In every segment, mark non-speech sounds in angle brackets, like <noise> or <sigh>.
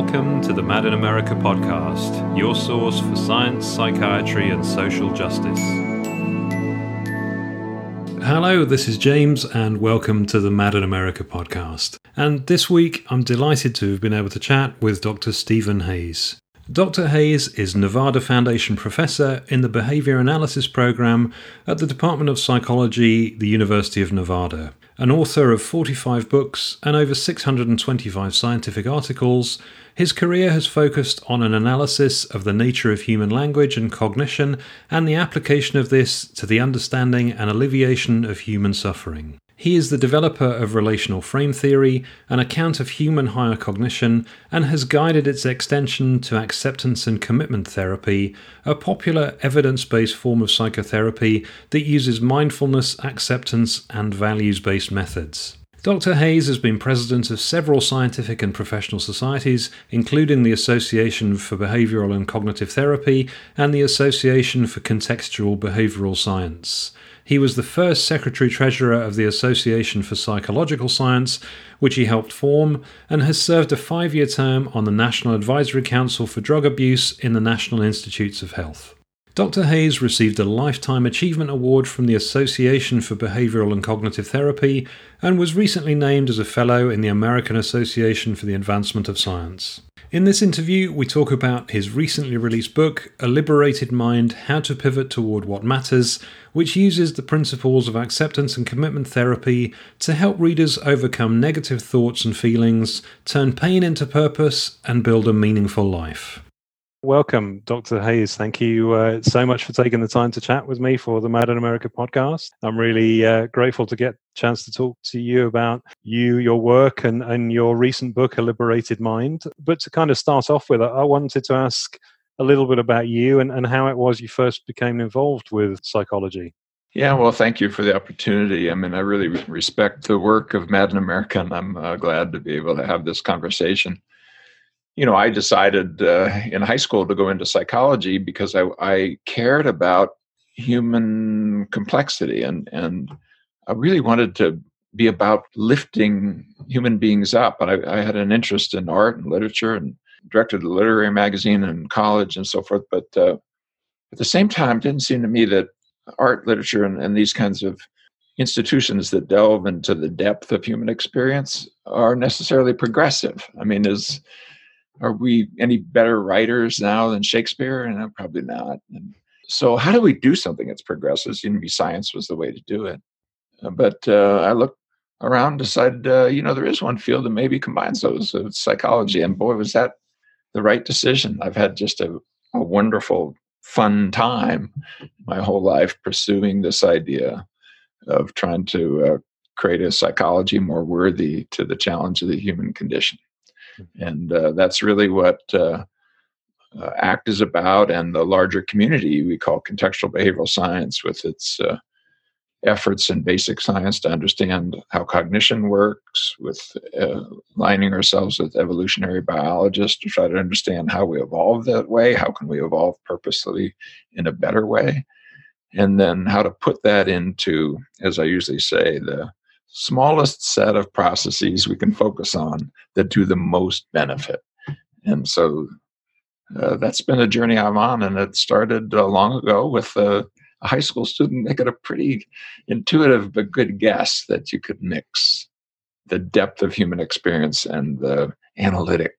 Welcome to the Mad in America podcast, your source for science, psychiatry, and social justice. Hello, this is James, and welcome to the Mad in America podcast. And this week, I'm delighted to have been able to chat with Dr. Steven Hayes. Dr. Hayes is Nevada Foundation Professor in the Behavior Analysis Program at the Department of Psychology, the University of Nevada an author of 45 books and over 625 scientific articles, his career has focused on an analysis of the nature of human language and cognition and the application of this to the understanding and alleviation of human suffering. He is the developer of relational frame theory, an account of human higher cognition, and has guided its extension to acceptance and commitment therapy, a popular evidence based form of psychotherapy that uses mindfulness, acceptance, and values based methods. Dr. Hayes has been president of several scientific and professional societies, including the Association for Behavioral and Cognitive Therapy and the Association for Contextual Behavioral Science. He was the first Secretary Treasurer of the Association for Psychological Science, which he helped form, and has served a five year term on the National Advisory Council for Drug Abuse in the National Institutes of Health. Dr. Hayes received a Lifetime Achievement Award from the Association for Behavioral and Cognitive Therapy and was recently named as a Fellow in the American Association for the Advancement of Science. In this interview, we talk about his recently released book, A Liberated Mind How to Pivot Toward What Matters, which uses the principles of acceptance and commitment therapy to help readers overcome negative thoughts and feelings, turn pain into purpose, and build a meaningful life. Welcome, Dr. Hayes. Thank you uh, so much for taking the time to chat with me for the Mad in America podcast. I'm really uh, grateful to get a chance to talk to you about you, your work, and, and your recent book, A Liberated Mind. But to kind of start off with, I wanted to ask a little bit about you and, and how it was you first became involved with psychology. Yeah, well, thank you for the opportunity. I mean, I really respect the work of Mad in America, and I'm uh, glad to be able to have this conversation you know, I decided uh, in high school to go into psychology because I, I cared about human complexity and and I really wanted to be about lifting human beings up. And I, I had an interest in art and literature and directed a literary magazine in college and so forth. But uh, at the same time, it didn't seem to me that art, literature, and, and these kinds of institutions that delve into the depth of human experience are necessarily progressive. I mean, is are we any better writers now than Shakespeare? And probably not. And so, how do we do something that's progressive? You know, science was the way to do it. Uh, but uh, I looked around, decided, uh, you know, there is one field that maybe combines those. Uh, psychology, and boy, was that the right decision. I've had just a, a wonderful, fun time my whole life pursuing this idea of trying to uh, create a psychology more worthy to the challenge of the human condition. And uh, that's really what uh, uh, ACT is about, and the larger community we call contextual behavioral science, with its uh, efforts in basic science to understand how cognition works, with uh, aligning ourselves with evolutionary biologists to try to understand how we evolve that way, how can we evolve purposely in a better way, and then how to put that into, as I usually say, the smallest set of processes we can focus on that do the most benefit. And so uh, that's been a journey I'm on, and it started uh, long ago with a, a, high school student making a pretty intuitive but good guess that you could mix the depth of human experience and the analytic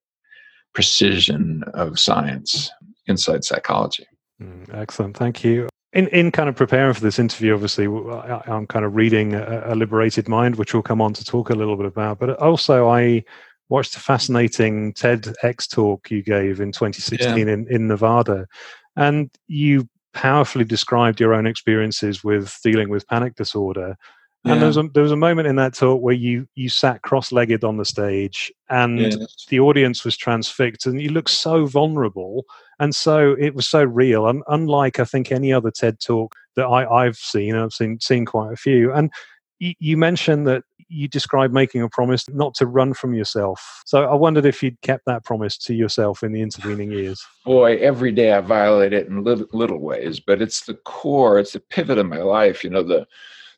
precision of science inside psychology. Mm, excellent. Thank you in in kind of preparing for this interview, obviously, I, am kind of reading a, a, Liberated Mind, which we'll come on to talk a little bit about. But also, I watched a fascinating TEDx talk you gave in 2016 yeah. in, in Nevada, and you powerfully described your own experiences with dealing with panic disorder. Yeah. And there was, a, there was a moment in that talk where you you sat cross-legged on the stage, and the audience was transfixed, and you looked so vulnerable and so it was so real and unlike i think any other ted talk that I, have seen. I've seen seen quite a few. And y- you mentioned that you described making a promise not to run from yourself. So i wondered if you'd kept that promise to yourself in the intervening years. Boy every day i violate it in little, little ways but it's the core it's the pivot of my life you know the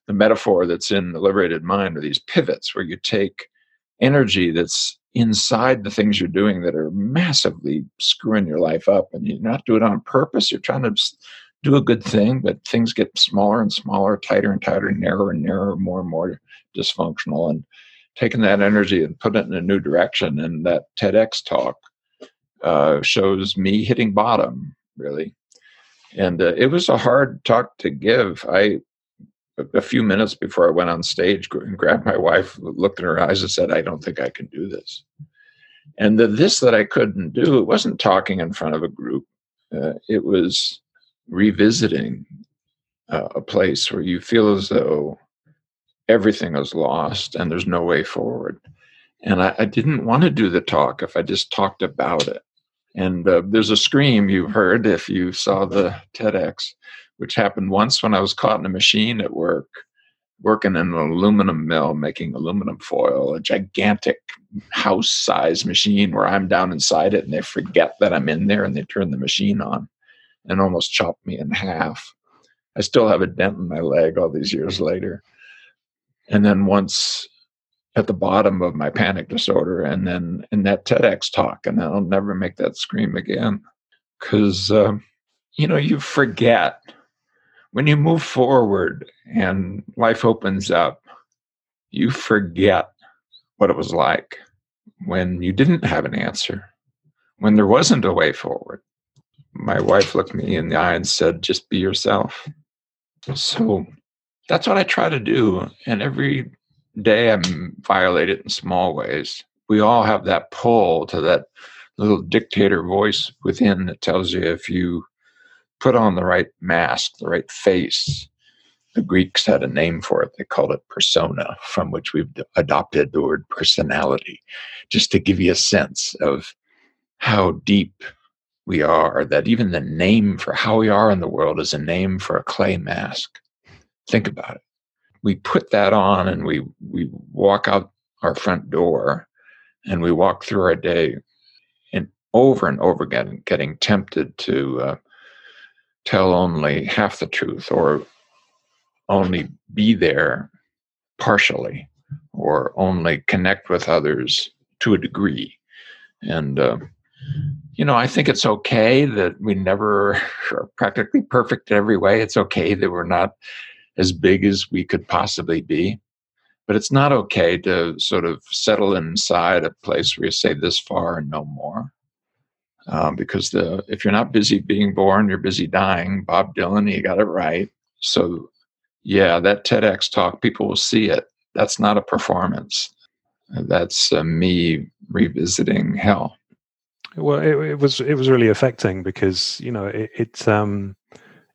the metaphor that's in the liberated mind are these pivots where you take energy that's inside the things you're doing that are massively screwing your life up and you're not doing it on purpose. You're trying to do a good thing but things get smaller and smaller tighter and tighter narrower and narrower more and more dysfunctional and taking that energy and put it in a new direction and that tedx talk uh, shows me hitting bottom really. And uh, it was a hard talk to give. I a few minutes before I went on stage, and grabbed my wife, looked in her eyes, and said, "I don't think I can do this." And the this that I couldn't do, it wasn't talking in front of a group. Uh, it was revisiting uh, a place where you feel as though everything is lost and there's no way forward. And I, I didn't want to do the talk if I just talked about it. And uh, there's a scream you heard if you saw the TEDx which happened once when I was caught in a machine at work, working in an aluminum mill making aluminum foil, a gigantic house size machine where I'm down inside it and they forget that I'm in there and they turn the machine on and almost chop me in half. I still have a dent in my leg all these years later. And then once at the bottom of my panic disorder, and then in that TEDx talk, and I'll never make that scream again because, um, you know, you forget when you move forward and life opens up, you forget what it was like when you didn't have an answer, when there wasn't a way forward. My wife looked me in the eye and said, just be yourself. So that's what I try to do. And every day I'm violated in small ways. We all have that pull to that little dictator voice within that tells you if you put on the right mask, the right face. The Greeks had a name for it. They called it persona, from which we've adopted the word personality, just to give you a sense of how deep we are, that even the name for how we are in the world is a name for a clay mask. Think about it. We put that on and we, we walk out our front door and we walk through our day and over and over again getting tempted to uh, tell only half the truth or only be there partially or only connect with others to a degree. And, uh, you know, I think it's okay that we never <laughs> are practically perfect in every way. It's okay that we're not as big as we could possibly be. But it's not okay to sort of settle inside a place where you say this far and no more um, because the if you're not busy being born, you're busy dying. Bob Dylan, he got it right. So, yeah, that TEDx talk, people will see it. That's not a performance. That's uh, me revisiting hell. Well, it, it, was it was really affecting because you know it, it um,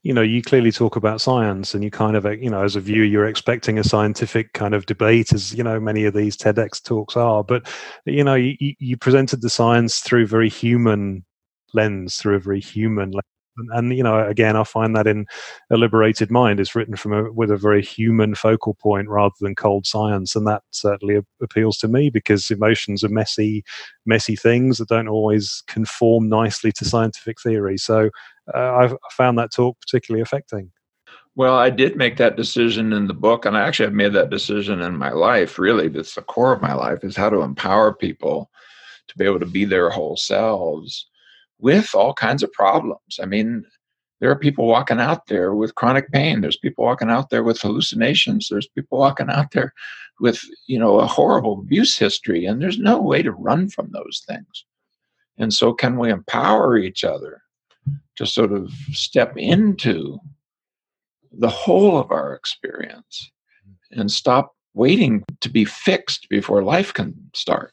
you know you clearly talk about science and you kind of you know as a viewer you're expecting a scientific kind of debate as you know many of these tedx talks are. But you know you, you presented the science through very human lens through a very human lens and, and, you know again i find that in a liberated mind is written from a, with a very human focal point rather than cold science and that certainly appeals to me because emotions are messy messy things that don't always conform nicely to scientific theory so uh, I've found that talk particularly affecting. Well, I did make that decision in the book, and I actually have made that decision in my life. Really, that's the core of my life is how to empower people to be able to be their whole selves with all kinds of problems. I mean, there are people walking out there with chronic pain. There's people walking out there with hallucinations. There's people walking out there with, you know, a horrible abuse history, and there's no way to run from those things. And so, can we empower each other to sort of step into the whole of our experience and stop waiting to be fixed before life can start.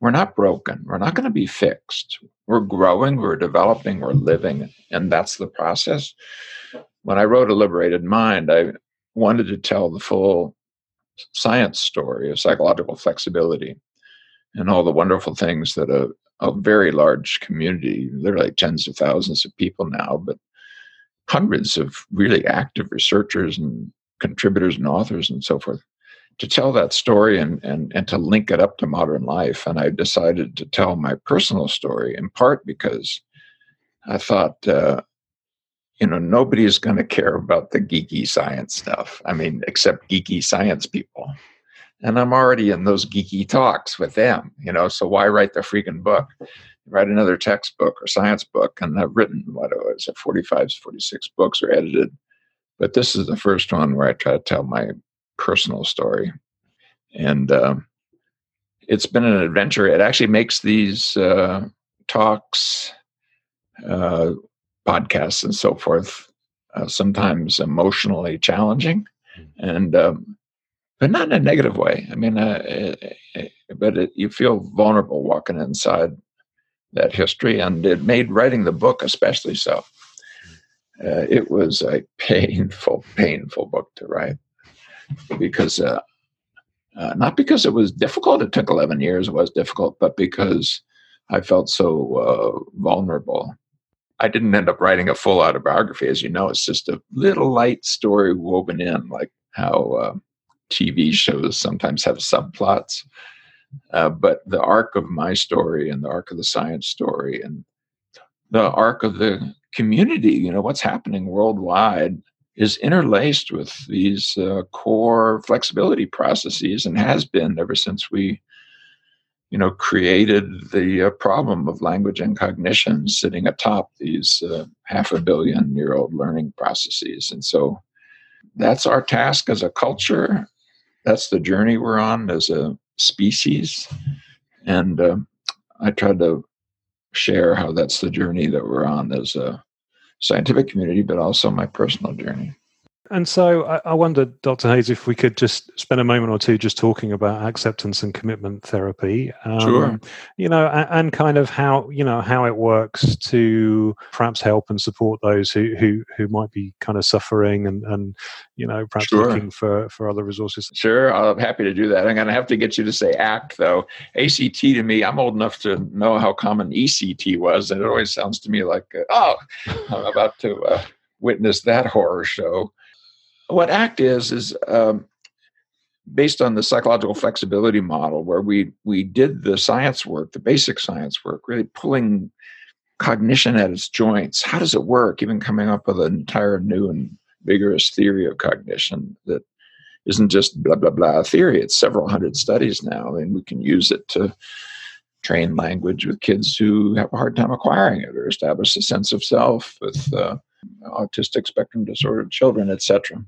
We're not broken. We're not going to be fixed. We're growing, we're developing, we're living, and that's the process. When I wrote A Liberated Mind, I wanted to tell the full science story of psychological flexibility and all the wonderful things that a, a very large community, literally tens of thousands of people now, but hundreds of really active researchers and contributors and authors and so forth to tell that story and, and, and to link it up to modern life. And I decided to tell my personal story in part because I thought, uh, you know, nobody is going to care about the geeky science stuff. I mean, except geeky science people. and I'm already in those geeky talks with them, you know. So why write the freaking book? Write another textbook or science book, and I've written what was it, 45, 46 books or edited, but this is the first one where I try to tell my personal story, and um, it's been an adventure. It actually makes these uh, talks, uh, podcasts, and so forth uh, sometimes emotionally challenging, hmm. and um, but not in a negative way. I mean, uh, it, it, but it, you feel vulnerable walking inside that history, and it made writing the book especially so. Uh, it was a <laughs> painful, painful book to write because uh, uh, not because it was difficult. It took eleven years. It was difficult, but because I felt so uh, vulnerable. I didn't end up writing a full autobiography, as you know. It's just a little light story woven in, like how uh, TV shows sometimes have subplots. Uh, but the arc of my story and the arc of the science story and the arc of the community, you know, what's happening worldwide is interlaced with these uh, core flexibility processes and has been ever since we, you know, created the uh, problem of language and cognition sitting atop these uh, half a billion year old learning processes. And so that's our task as a culture that's the journey we're on as a species. And uh, I tried to share how that's the journey that we're on as a scientific community, but also my personal journey. And so I, I wondered, Dr. Hayes, if we could just spend a moment or two just talking about acceptance and commitment therapy. Um, sure. You know, and, and, kind of how you know how it works to perhaps help and support those who who, who might be kind of suffering and and you know perhaps sure. looking for for other resources. Sure, I'm happy to do that. I'm going to have to get you to say ACT though. ACT to me, I'm old enough to know how common ECT was, and it always sounds to me like, uh, oh, I'm about to. Uh, witness that horror show what ACT is is um, based on the psychological flexibility model, where we we did the science work, the basic science work, really pulling cognition at its joints. How does it work? Even coming up with an entire new and vigorous theory of cognition that isn't just blah blah blah theory. It's several hundred studies now, and we can use it to train language with kids who have a hard time acquiring it or establish a sense of self with uh, autistic spectrum disordered children, etc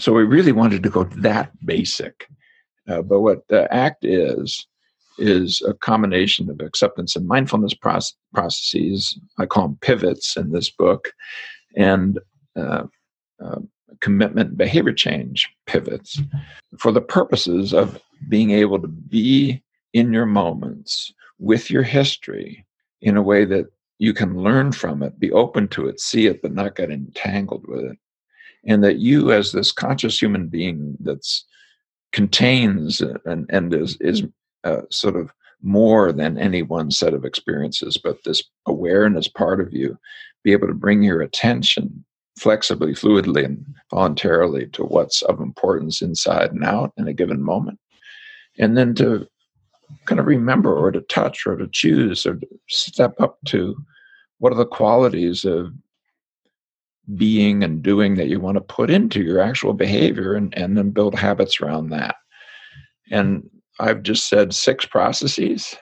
so we really wanted to go that basic. Uh, but what the ACT is, is a combination of acceptance and mindfulness process, processes. I call them pivots in this book, and uh, uh, commitment behavior change pivots for the purposes of being able to be in your moments with your history in a way that you can learn from it, be open to it, see it, but not get entangled with it and that you as this conscious human being that's contains and, and is, is uh, sort of more than any one set of experiences but this awareness part of you be able to bring your attention flexibly fluidly and voluntarily to what's of importance inside and out in a given moment. And then to kind of remember or to touch or to choose or to step up to what are the qualities of being and doing that you want to put into your actual behavior and, and then build habits around that. And I've just said six processes.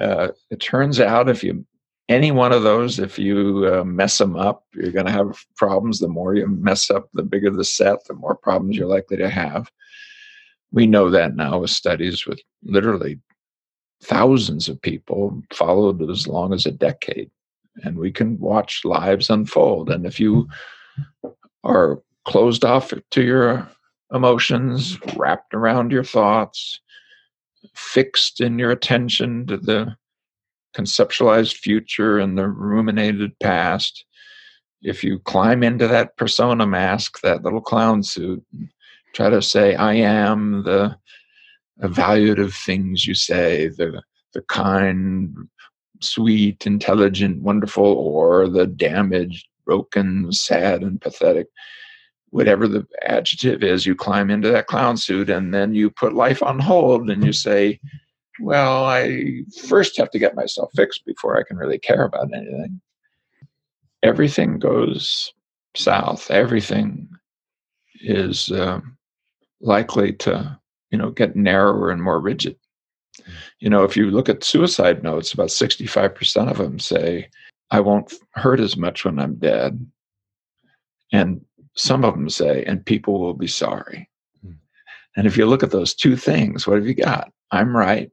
Uh, it turns out if you any one of those, if you uh, mess them up, you're going to have problems. The more you mess up, the bigger the set, the more problems you're likely to have. We know that now with studies with literally thousands of people followed as long as a decade and we can watch lives unfold. And if you are closed off to your emotions, wrapped around your thoughts, fixed in your attention to the conceptualized future and the ruminated past, if you climb into that persona mask, that little clown suit, try to say, I am the evaluative things you say, the the kind sweet, intelligent, wonderful, or the damaged, broken, sad, and pathetic. Whatever the adjective is, you climb into that clown suit and then you put life on hold and you say, Well, I first have to get myself fixed before I can really care about anything. Everything goes south. Everything is um, likely to you know, get narrower and more rigid. You know, if you look at suicide notes, about 65% of them say, I won't hurt as much when I'm dead. And some of them say, and people will be sorry. Hmm. And if you look at those two things, what have you got? I'm right,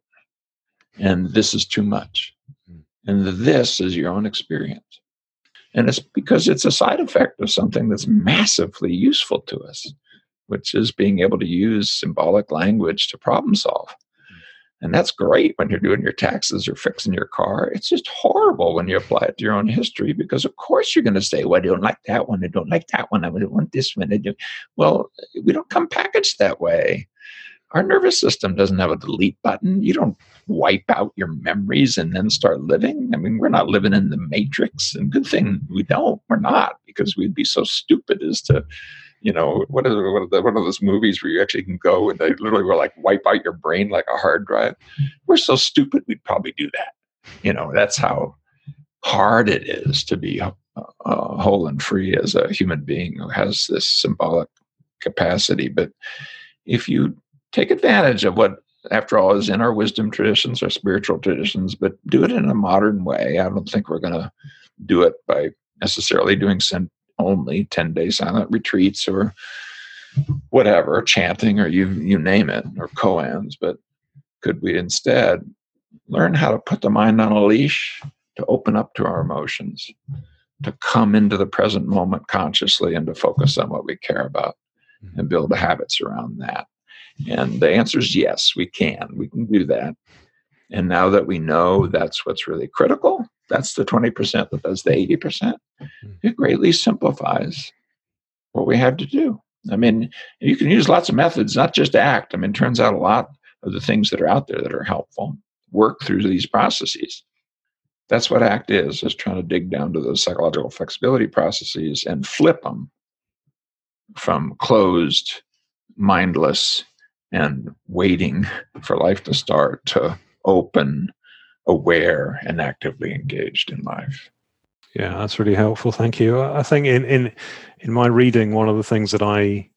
and this is too much. Hmm. And the this is your own experience. And it's because it's a side effect of something that's massively useful to us, which is being able to use symbolic language to problem solve. And that's great when you're doing your taxes or fixing your car. It's just horrible when you apply it to your own history because, of course, you're going to say, Well, I don't like that one. I don't like that one. I don't want this one. Do. Well, we don't come packaged that way. Our nervous system doesn't have a delete button. You don't wipe out your memories and then start living. I mean, we're not living in the matrix. And good thing we don't. We're not because we'd be so stupid as to you know, what is one of, the, one of those movies where you actually can go and they literally will like wipe out your brain like a hard drive. We're so stupid, we'd probably do that. You know, that's how hard it is to be uh, uh, whole and free as a human being who has this symbolic capacity. But if you take advantage of what, after all, is in our wisdom traditions, our spiritual traditions, but do it in a modern way, I don't think we're going to do it by necessarily doing some only 10 day silent retreats or whatever, chanting or you you name it, or koans, but could we instead learn how to put the mind on a leash to open up to our emotions, to come into the present moment consciously and to focus on what we care about and mm-hmm. build habits around that? And the answer is yes, we can. We can do that. And now that we know that's what's really critical, that's the 20% that does the 80%. Mm-hmm. It greatly simplifies what we have to do. I mean, you can use lots of methods, not just ACT. I mean, turns out a lot of the things that are out there that are helpful work through these processes. That's what ACT is, is trying to dig down to those psychological flexibility processes and flip them from closed, mindless, and waiting for life to start to open, aware and actively engaged in life. Yeah, that's really helpful. Thank you. I think in in in my reading, one of the things that I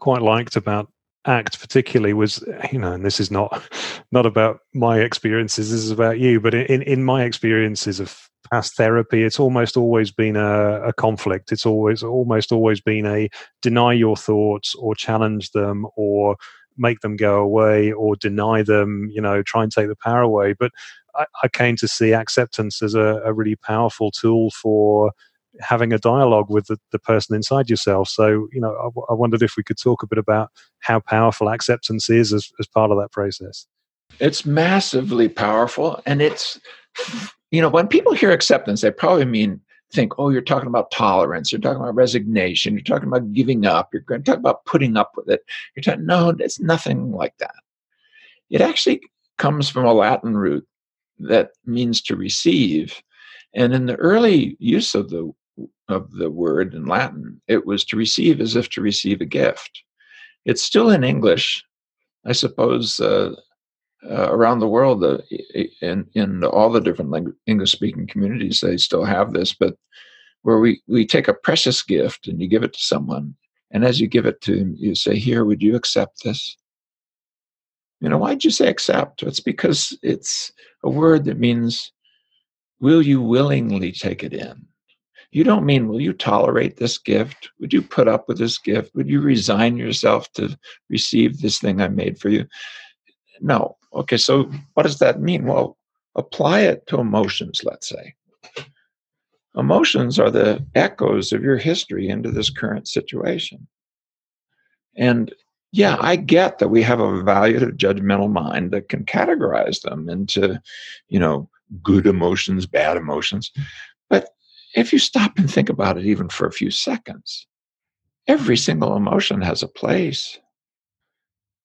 quite liked about ACT particularly was you know and this is not <laughs> not about my experiences this is about you but in in my experiences of past therapy it's almost always been a, a conflict it's always almost always been a deny your thoughts or challenge them or make them go away or deny them you know try and take the power away but I, came to see acceptance as a, a, really powerful tool for having a dialogue with the, the person inside yourself. So, you know, I, I, wondered if we could talk a bit about how powerful acceptance is as, as part of that process. It's massively powerful. And it's, you know, when people hear acceptance, they probably mean, think, oh, you're talking about tolerance, you're talking about resignation, you're talking about giving up, you're going to talk about putting up with it. You're talking, no, it's nothing like that. It actually comes from a Latin root that means to receive. And in the early use of the of the word in Latin, it was to receive as if to receive a gift. It's still in English, I suppose. Uh, uh, around the world, uh, in in all the different English speaking communities, they still have this. But where we we take a precious gift and you give it to someone, and as you give it to them, you say, "Here, would you accept this?" You know, why'd you say accept? It's because it's a word that means, will you willingly take it in? You don't mean, will you tolerate this gift? Would you put up with this gift? Would you resign yourself to receive this thing I made for you? No. Okay, so what does that mean? Well, apply it to emotions, let's say. Emotions are the echoes of your history into this current situation. And yeah, I get that we have a evaluative judgmental mind that can categorize them into, you know, good emotions, bad emotions. But if you stop and think about it even for a few seconds, every single emotion has a place.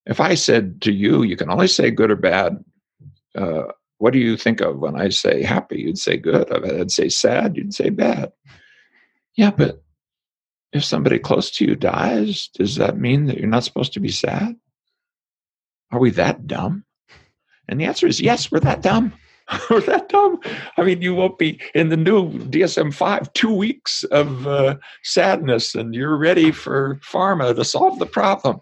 If I said to you, you can only say good or bad, uh, what do you think of when I say happy? You'd say good. I'd say sad, you'd say bad. Yeah, but if somebody close to you dies, does that mean that you're not supposed to be sad? Are we that dumb? And the answer is yes, we're that dumb. <laughs> we're that dumb. I mean, you won't be in the new DSM 5, two weeks of uh, sadness, and you're ready for pharma to solve the problem.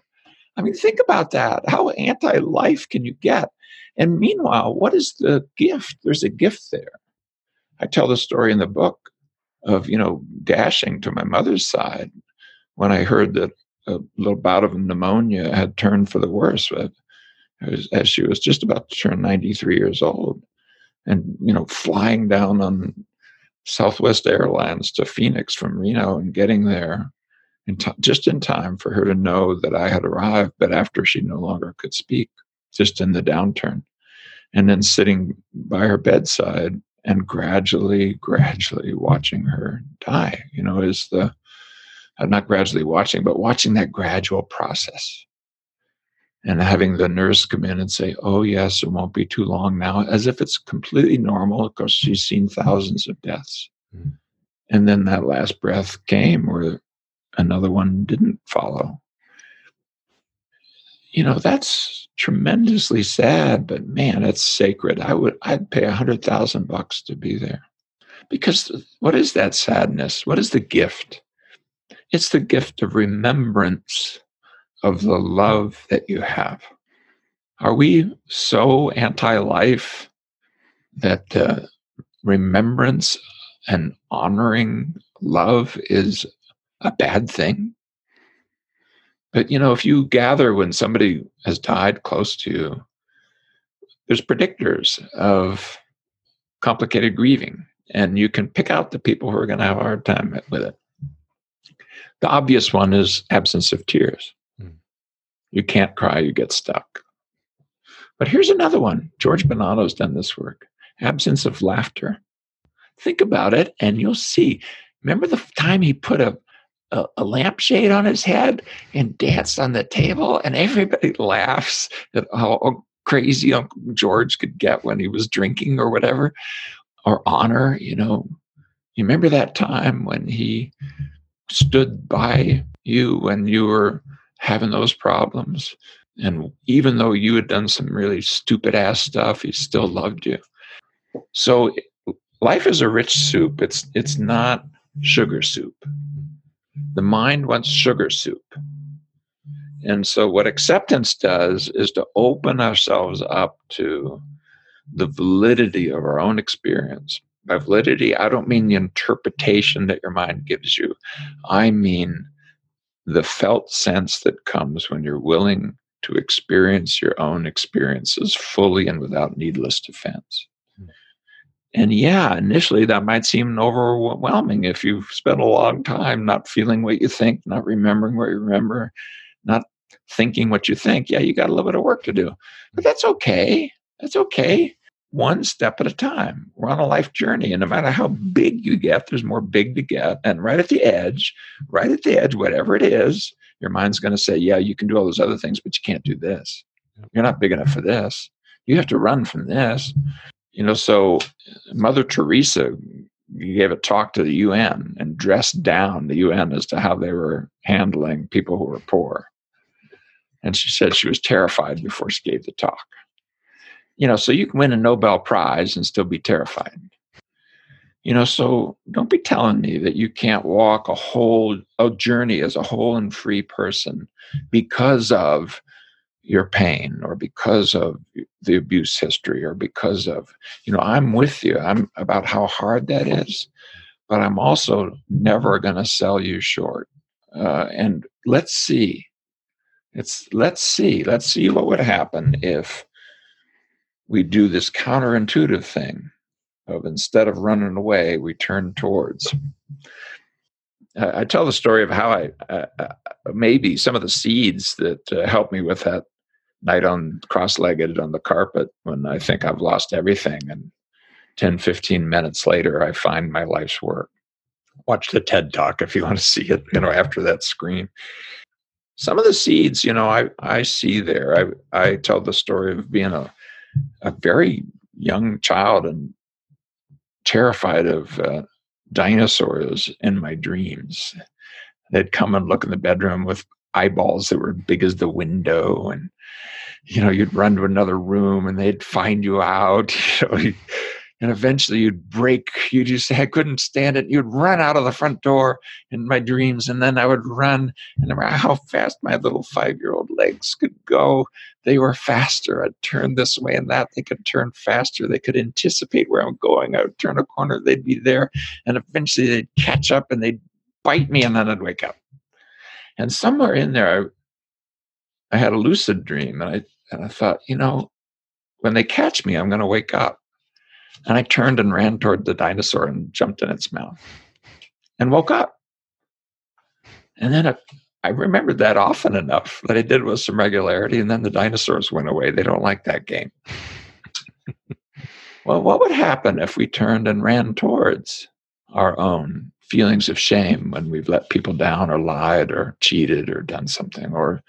I mean, think about that. How anti life can you get? And meanwhile, what is the gift? There's a gift there. I tell the story in the book of, you know, dashing to my mother's side when I heard that a little bout of pneumonia had turned for the worse uh, as, as she was just about to turn 93 years old and, you know, flying down on Southwest Airlines to Phoenix from Reno and getting there in t- just in time for her to know that I had arrived, but after she no longer could speak, just in the downturn. And then sitting by her bedside and gradually, gradually watching her die, you know, is the, uh, not gradually watching, but watching that gradual process. And having the nurse come in and say, Oh, yes, it won't be too long now, as if it's completely normal because she's seen thousands of deaths. Mm. And then that last breath came where another one didn't follow. You know, that's tremendously sad, but man, it's sacred. I would I'd pay a hundred thousand bucks to be there. Because what is that sadness? What is the gift? It's the gift of remembrance of the love that you have. Are we so anti life that uh, remembrance and honoring love is a bad thing. But you know, if you gather when somebody has died close to you, there's predictors of complicated grieving, and you can pick out the people who are going to have a hard time with it. The obvious one is absence of tears. Mm. You can't cry, you get stuck. But here's another one. George Bonanno's done this work absence of laughter. Think about it, and you'll see. Remember the time he put a a, a lampshade on his head and danced on the table, and everybody laughs at how crazy Uncle George could get when he was drinking or whatever, or honor. You know, you remember that time when he stood by you when you were having those problems, and even though you had done some really stupid ass stuff, he still loved you. So life is a rich soup. It's it's not sugar soup. The mind wants sugar soup. And so, what acceptance does is to open ourselves up to the validity of our own experience. By validity, I don't mean the interpretation that your mind gives you, I mean the felt sense that comes when you're willing to experience your own experiences fully and without needless defense. And yeah, initially that might seem overwhelming if you've spent a long time not feeling what you think, not remembering what you remember, not thinking what you think. Yeah, you got a little bit of work to do. But that's okay. That's okay. One step at a time. We're on a life journey. And no matter how big you get, there's more big to get. And right at the edge, right at the edge, whatever it is, your mind's going to say, yeah, you can do all those other things, but you can't do this. You're not big enough for this. You have to run from this. You know, so Mother Teresa gave a talk to the UN and dressed down the UN as to how they were handling people who were poor. And she said she was terrified before she gave the talk. You know, so you can win a Nobel Prize and still be terrified. You know, so don't be telling me that you can't walk a whole a journey as a whole and free person because of your pain or because of the abuse history or because of you know i'm with you i'm about how hard that is but i'm also never going to sell you short uh, and let's see. It's let's see let's see what would happen if we do this counterintuitive thing of instead of running away we turn towards. I tell the story of how I uh, maybe some of the seeds that uh, helped me with that night on cross-legged on the carpet when I think I've lost everything and 10 15 minutes later I find my life's work. Watch the TED talk if you want to see it, you know, after that scream. Some of the seeds, you know, I I see there. I I tell the story of being a a very young child and terrified of uh, dinosaurs in my dreams. They'd come and look in the bedroom with eyeballs that were big as the window and you know you'd run to another room and they'd find you out <laughs> you know and eventually you'd break. You'd just say, I couldn't stand it. You'd run out of the front door in my dreams, and then I would run. And no matter how fast my little five year old legs could go, they were faster. I'd turn this way and that. They could turn faster. They could anticipate where I'm going. I would turn a corner, they'd be there. And eventually they'd catch up and they'd bite me, and then I'd wake up. And somewhere in there, I, I had a lucid dream, and I and I thought, you know, when they catch me, I'm going to wake up. And I turned and ran toward the dinosaur and jumped in its mouth and woke up. And then I, I remembered that often enough that I did with some regularity. And then the dinosaurs went away. They don't like that game. <laughs> well, what would happen if we turned and ran towards our own feelings of shame when we've let people down or lied or cheated or done something, or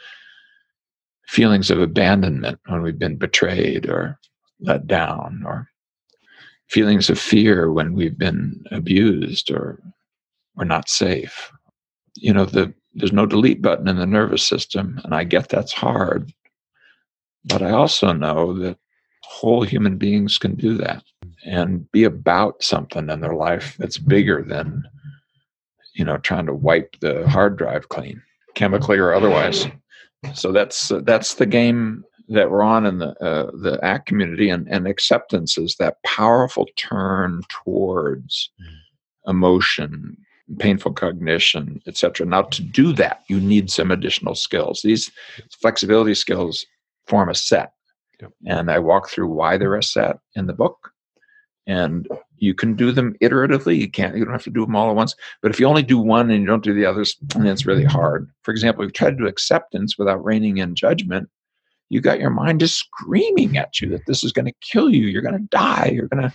feelings of abandonment when we've been betrayed or let down, or feelings of fear when we've been abused or we're not safe. You know, the, there's no delete button in the nervous system, and I get that's hard. But I also know that whole human beings can do that and be about something in their life that's bigger than, you know, trying to wipe the hard drive clean, chemically or otherwise. So that's uh, that's the game that we're on in the uh, the ACT community, and, and acceptance is that powerful turn towards mm. emotion, painful cognition, etc. Now, to do that, you need some additional skills. These flexibility skills form a set, yep. and I walk through why they're a set in the book. And you can do them iteratively. You can't. You don't have to do them all at once. But if you only do one and you don't do the others, then it's really hard. For example, if you try to do acceptance without reining in judgment, you got your mind just screaming at you that this is going to kill you. You're going to die. You're going <sighs> to,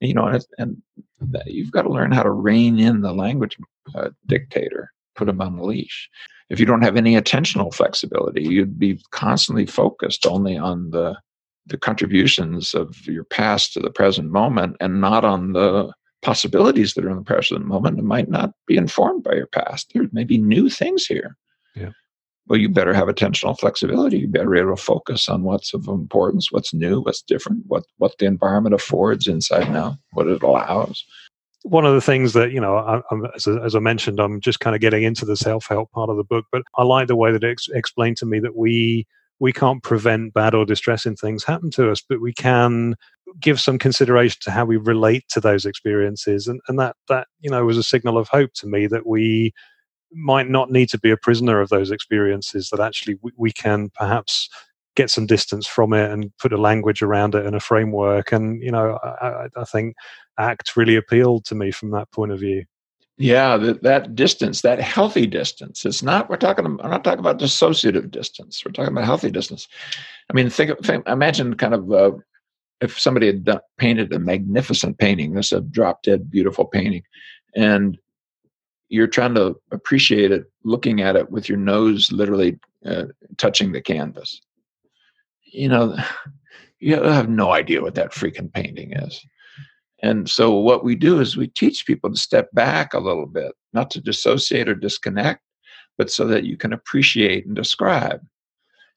you know, and, and you've got to learn how to rein in the language uh, dictator, put him on the leash. If you don't have any attentional flexibility, you'd be constantly focused only on the the contributions of your past to the present moment and not on the possibilities that are in the present moment and might not be informed by your past. There may be new things here. Yeah well, you better have attentional flexibility. You better be able to focus on what's of importance, what's new, what's different, what what the environment affords inside now, what it allows. One of the things that you know, I, as, as, I mentioned, I'm just kind of getting into the self help part of the book, but I like the way that it ex- explained to me that we we can't prevent bad or distressing things happen to us, but we can give some consideration to how we relate to those experiences, and and that that you know was a signal of hope to me that we might not need to be a prisoner of those experiences, that actually we, we can perhaps get some distance from it and put a language around it and a framework. And, you know, I, I think ACT really appealed to me from that point of view. Yeah, that, that distance, that healthy distance. It's not. We're talking. I'm not talking about dissociative distance. We're talking about healthy distance. I mean, think. think imagine kind of uh, if somebody had done, painted a magnificent painting. This a drop dead beautiful painting, and you're trying to appreciate it looking at it with your nose literally uh, touching the canvas you know <sighs> you have no idea what that freaking painting is and so what we do is we teach people to step back a little bit not to dissociate or disconnect but so that you can appreciate and describe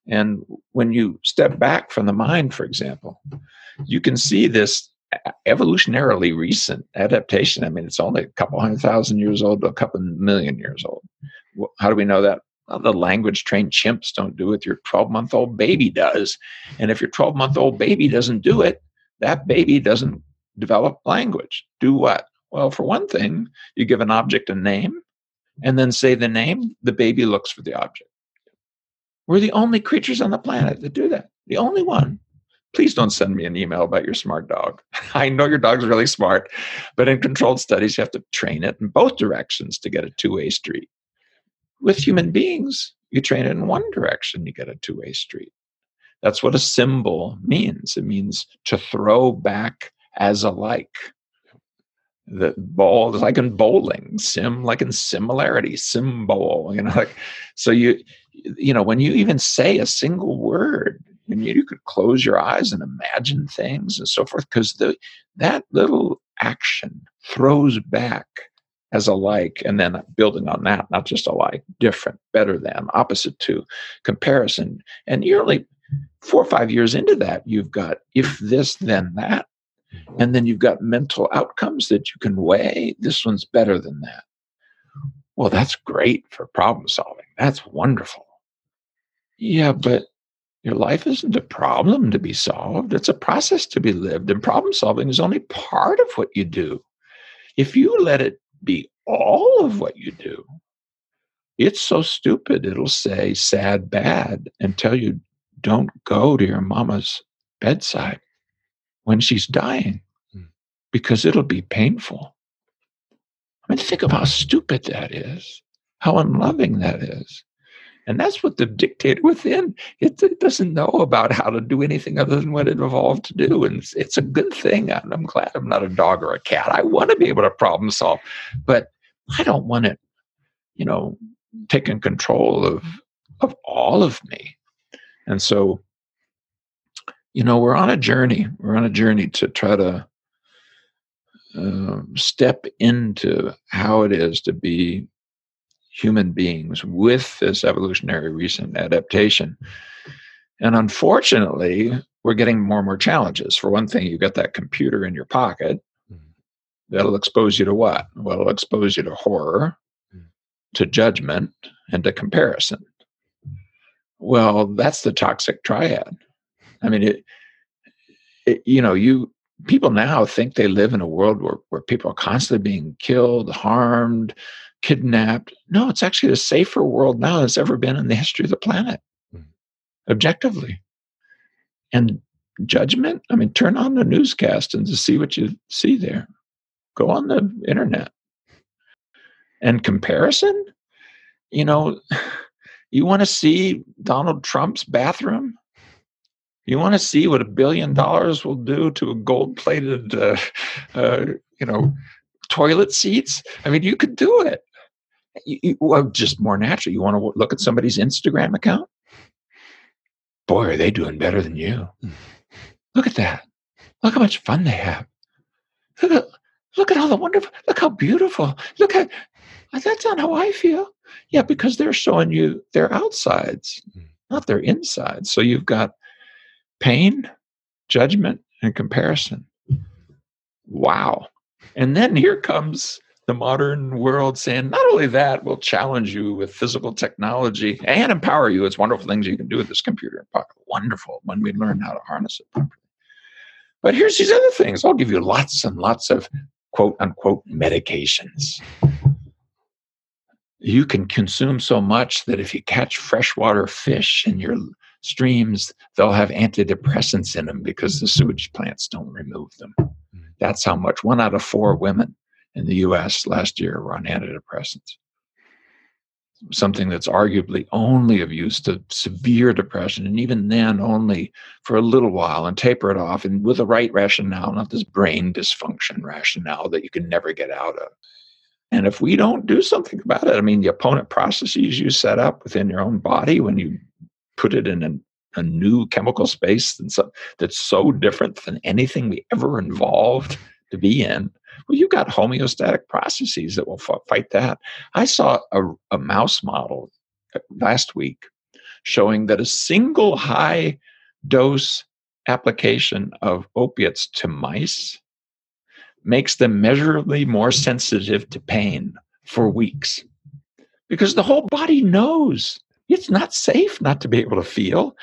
and when you step back from the mind for example you can see this evolutionarily recent adaptation. I mean, it's only a couple hundred thousand years old to a couple million years old. How do we know that? Well, the language trained chimps don't do it. Your 12 month old baby does. And if your 12 month old baby doesn't do it, that baby doesn't develop language. Do what? Well, for one thing, you give an object a name and then say the name, the baby looks for the object. We're the only creatures on the planet that do that. The only one please don't send me an email about your smart dog. <laughs> I know your dog's really smart, but in controlled studies, you have to train it in both directions to get a two way street. With human beings, you train it in one direction, you get a two way street. That's what a symbol means. It means to throw back as alike. The ball is like in bowling, sim like in similarity, symbol, you know, <laughs> like so you you know, when you even say a single word, and you could close your eyes and imagine things and so forth because the that little action throws back as alike and then building on that not just alike different better than opposite to comparison and you're only four or five years into that you've got if this then that And then you've got mental outcomes that you can weigh. This one's better than that. Well, that's great for problem solving. That's wonderful. Yeah, but your life isn't a problem to be solved, it's a process to be lived. And problem solving is only part of what you do. If you let it be all of what you do, it's so stupid, it'll say sad, bad, and tell you don't go to your mama's bedside when she's dying hmm. because it'll be painful. I mean, think of how stupid that is, how unloving that is. And that's what the dictator within, it, it, doesn't know about how to do anything other than what it evolved to do. And it's, it's a good thing. I'm, I'm glad I'm not a dog or a cat. I want to be able to problem solve, but I don't want it, you know, taking control of, of all of me. And so, you know, we're on a journey. We're on a journey to try to uh, step into how it is to be human beings with this evolutionary recent adaptation. And unfortunately, we're getting more and more challenges. For one thing, you've got that computer in your pocket. Mm-hmm. That'll expose you to what? Well, it'll expose you to horror, mm. to judgment, and to comparison. Well, that's the toxic triad. I mean, it, it, you know, you people now think they live in a world where, where people are constantly being killed, harmed, kidnapped. No, it's actually a safer world now than it's ever been in the history of the planet, mm. objectively. And judgment, I mean, turn on the newscast and to see what you see there. Go on the internet. And comparison, you know, <sighs> you want to see Donald Trump's bathroom? You want to see what a billion dollars will do to a gold-plated, uh, uh, you know, toilet seats? I mean, you could do it. You, you, well, just more natural. You want to look at somebody's Instagram account? Boy, are they doing better than you? Look at that. Look how much fun they have. Look at, look at all the wonderful. Look how beautiful. Look at that's not how I feel. Yeah, because they're showing you their outsides, hmm. not their insides. So you've got pain, judgment, and comparison. Wow. And then here comes the modern world saying, not only that, we'll challenge you with physical technology and empower you. It's wonderful things you can do with this computer. Wonderful when we learn how to harness it properly. But here's these other things. I'll give you lots and lots of quote unquote medications you can consume so much that if you catch freshwater fish in your streams, they'll have antidepressants in them because the sewage plants don't remove them. Mm. That's how much. One out of four women in the US last year were on antidepressants. Something that's arguably only of use to severe depression, and even then only for a little while and taper it off and with the right rationale, not this brain dysfunction rationale that you can never get out of. And if we don't do something about it, I mean, the opponent processes you set up within your own body when you put it in a, a new chemical space so, that's so different than anything we ever involved to be in. Well, you've got homeostatic processes that will f- fight that. I saw a, a mouse model uh, last week showing that a single high dose application of opiates to mice makes them measurably more sensitive to pain for weeks because the whole body knows it's not safe not to be able to feel.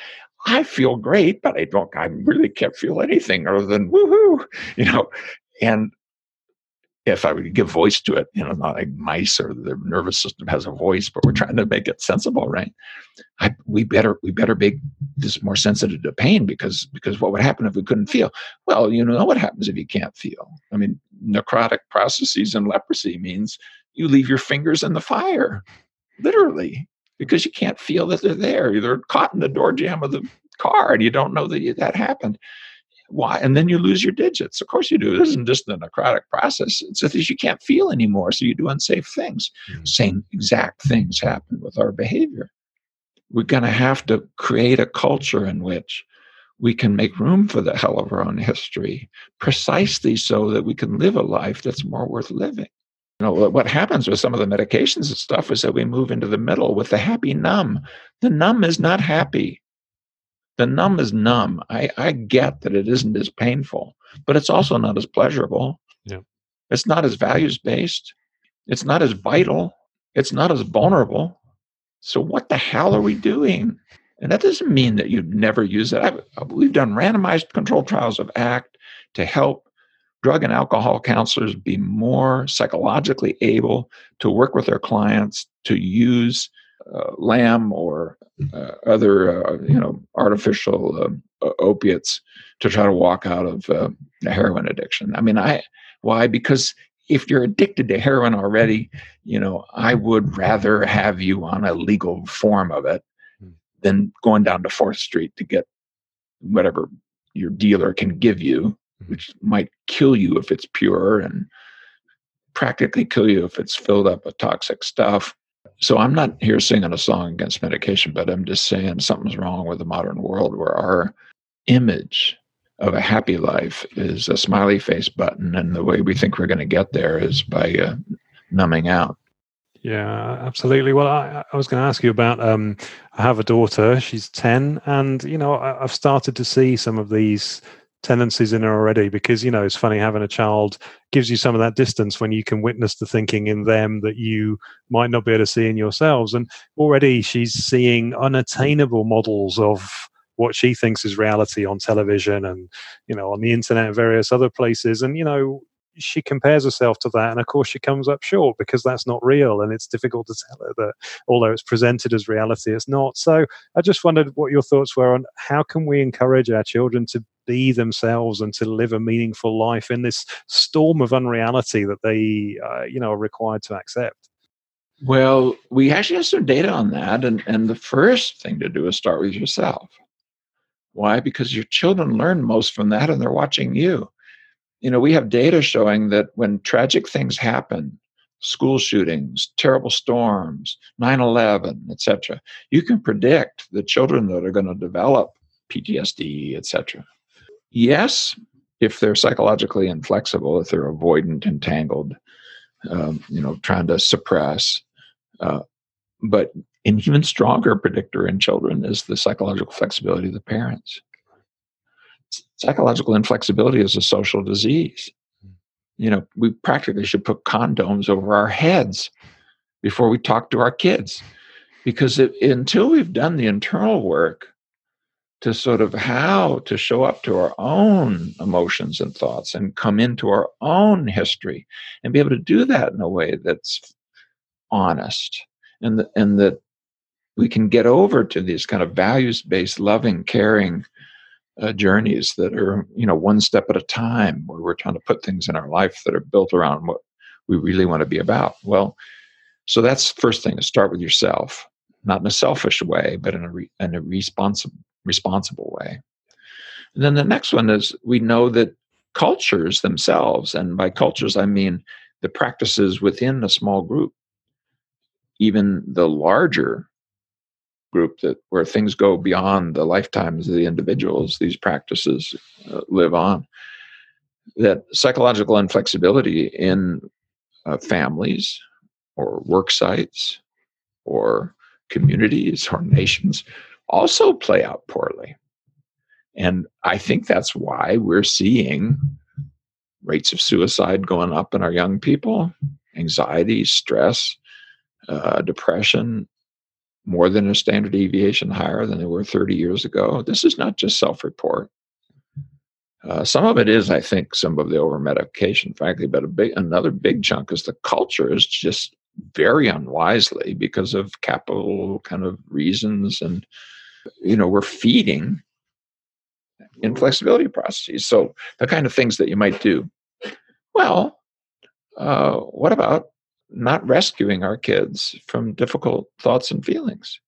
I feel great, but I don't, I really can't feel anything other than woohoo, you know. And if I would give voice to it, you know, not like mice or the nervous system has a voice, but we're trying to make it sensible, right? I, we better we better make this more sensitive to pain because because what would happen if we couldn't feel? Well, you know what happens if you can't feel. I mean, necrotic processes in leprosy means you leave your fingers in the fire, literally, because you can't feel that they're there. They're caught in the door jamb of the car, and you don't know that that happened why? And then you lose your digits. Of course you do. This isn't just a necrotic process. It's that you can't feel anymore, so you do unsafe things. Mm-hmm. Same exact things happen with our behavior. We're going to have to create a culture in which we can make room for the hell of our own history, precisely so that we can live a life that's more worth living. You know, what happens with some of the medications and stuff is that we move into the middle with the happy numb. The numb is not happy. The numb is numb. I, I get that it isn't as painful, but it's also not as pleasurable. Yeah. It's not as values based. It's not as vital. It's not as vulnerable. So what the hell are we doing? And that doesn't mean that you'd never use it. I've, we've done randomized controlled trials of ACT to help drug and alcohol counselors be more psychologically able to work with their clients to use uh, LAAM or uh, other, uh, you know, artificial um, opiates to try to walk out of uh, heroin addiction. I mean, I why? Because if you're addicted to heroin already, you know, I would rather have you on a legal form of it hmm. than going down to Fourth Street to get whatever your dealer can give you. Which might kill you if it's pure and practically kill you if it's filled up with toxic stuff. So I'm not here singing a song against medication, but I'm just saying something's wrong with the modern world where our image of a happy life is a smiley face button, and the way we think we're going to get there is by uh, numbing out. Yeah, absolutely. Well, I, I was going to ask you about. Um, I have a daughter; she's ten, and you know, I, I've started to see some of these tendencies in her already because you know it's funny having a child gives you some of that distance when you can witness the thinking in them that you might not be able to see in yourselves. And already she's seeing unattainable models of what she thinks is reality on television and you know on the internet and various other places. And you know she compares herself to that and of course she comes up short because that's not real and it's difficult to tell her that although it's presented as reality it's not. So i just wondered what your thoughts were on how can we encourage our children to be themselves and to live a meaningful life in this storm of unreality that they uh, you know are required to accept well we actually have some data on that and, and the first thing to do is start with yourself why? Because your children learn most from that and they're watching you. You know, we have data showing that when tragic things happen, school shootings, terrible storms, 9/11, etc., you can predict the children that are going to develop PTSD, etc. Yes, if they're psychologically inflexible, if they're avoidant, entangled, um, you know, trying to suppress, uh, but an even stronger predictor in children is the psychological flexibility of the parents. Psychological inflexibility is a social disease. You know, we practically should put condoms over our heads before we talk to our kids. Because it, until we've done the internal work to sort of how to show up to our own emotions and thoughts and come into our own history and be able to do that in a way that's honest and, the, and that we can get over to these kind of values based, loving, caring uh, journeys that are, you know, one step at a time, where we're trying to put things in our life that are built around what we really want to be about. Well, so that's first thing to start with yourself, not in a selfish way, but in a, re- in a responsible, responsible way. And then the next one is we know that cultures themselves, and by cultures, I mean the practices within a small group, even the larger group that where things go beyond the lifetimes of the individuals these practices uh, live on that psychological inflexibility in uh, families or work sites or communities or <laughs> nations also play out poorly and i think that's why we're seeing rates of suicide going up in our young people anxiety stress uh, depression more than a standard deviation higher than they were 30 years ago. This is not just self report. Uh, some of it is, I think, some of the over medication, frankly, but a big another big chunk is the culture is just very unwisely because of capital kind of reasons, and you know we're feeding inflexibility processes. So the kind of things that you might do. Well, uh, what about not rescuing our kids from difficult thoughts and feelings.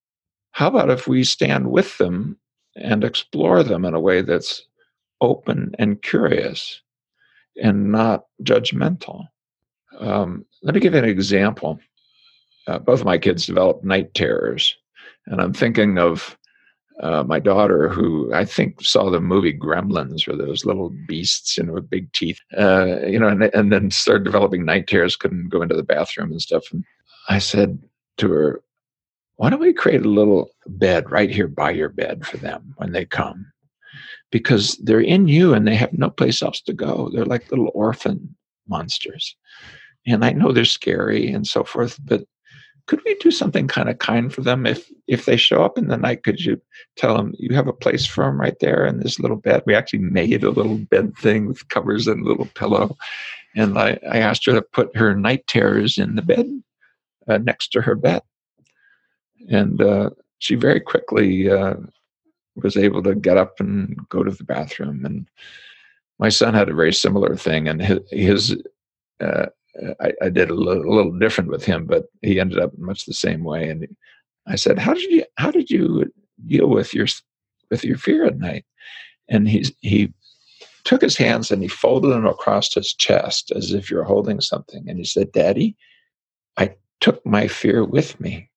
How about if we stand with them and explore them in a way that's open and curious and not judgmental? Um, let me give you an example. Uh, both of my kids developed night terrors, and I'm thinking of uh, my daughter, who I think saw the movie Gremlins, or those little beasts, you know, with big teeth, uh, you know, and, and then started developing night terrors, couldn't go into the bathroom and stuff. And I said to her, "Why don't we create a little bed right here by your bed for them when they come?" because they're in you and they have no place else to go. They're like little orphan monsters. And I know they're scary and so forth, but could we do something kind of kind for them if if they show up in the night? Could you tell them you have a place for them right there in this little bed? We actually made a little bed thing with covers and a little pillow and i, I asked her to put her night terrors in the bed uh, next to her bed. And uh, she very quickly uh, was able to get up and go to the bathroom and my son had a very similar thing and his, his uh, I, I, did a little, a little, different with him, but he ended up much the same way. And I said, "How did you How did you deal with your with your fear at night?" And he he took his hands and he folded them across his chest as if you're holding something, and he said, "Daddy, I took my fear with me."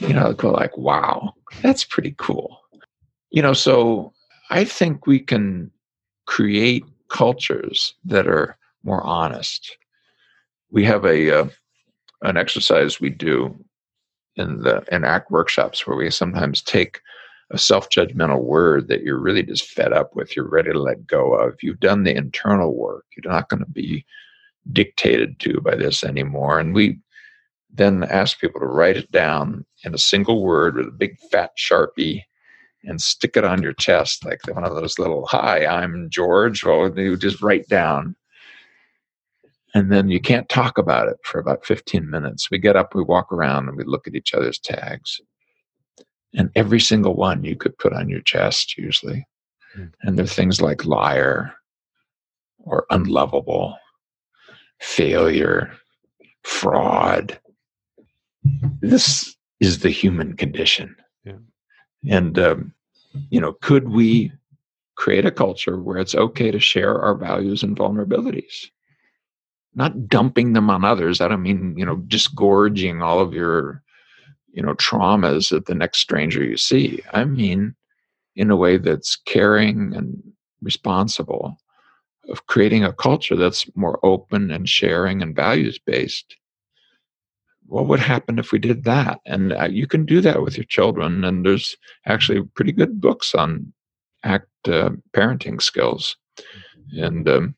you know, go like, "Wow, that's pretty cool." You know, so I think we can create cultures that are more honest we have a uh, an exercise we do in the in ACT workshops where we sometimes take a self-judgmental word that you're really just fed up with you're ready to let go of. You've done the internal work. You're not going to be dictated to by this anymore. And we then ask people to write it down in a single word with a big fat sharpie and stick it on your chest like one of those little hi i'm george. Well you just write down and then you can't talk about it for about 15 minutes. We get up, we walk around, and we look at each other's tags. And every single one you could put on your chest, usually. Mm. And they're things like liar or unlovable, failure, fraud. This is the human condition. Yeah. And, um, you know, could we create a culture where it's okay to share our values and vulnerabilities? Not dumping them on others. I don't mean, you know, disgorging all of your, you know, traumas at the next stranger you see. I mean, in a way that's caring and responsible of creating a culture that's more open and sharing and values based. What would happen if we did that? And uh, you can do that with your children. And there's actually pretty good books on act uh, parenting skills. And um,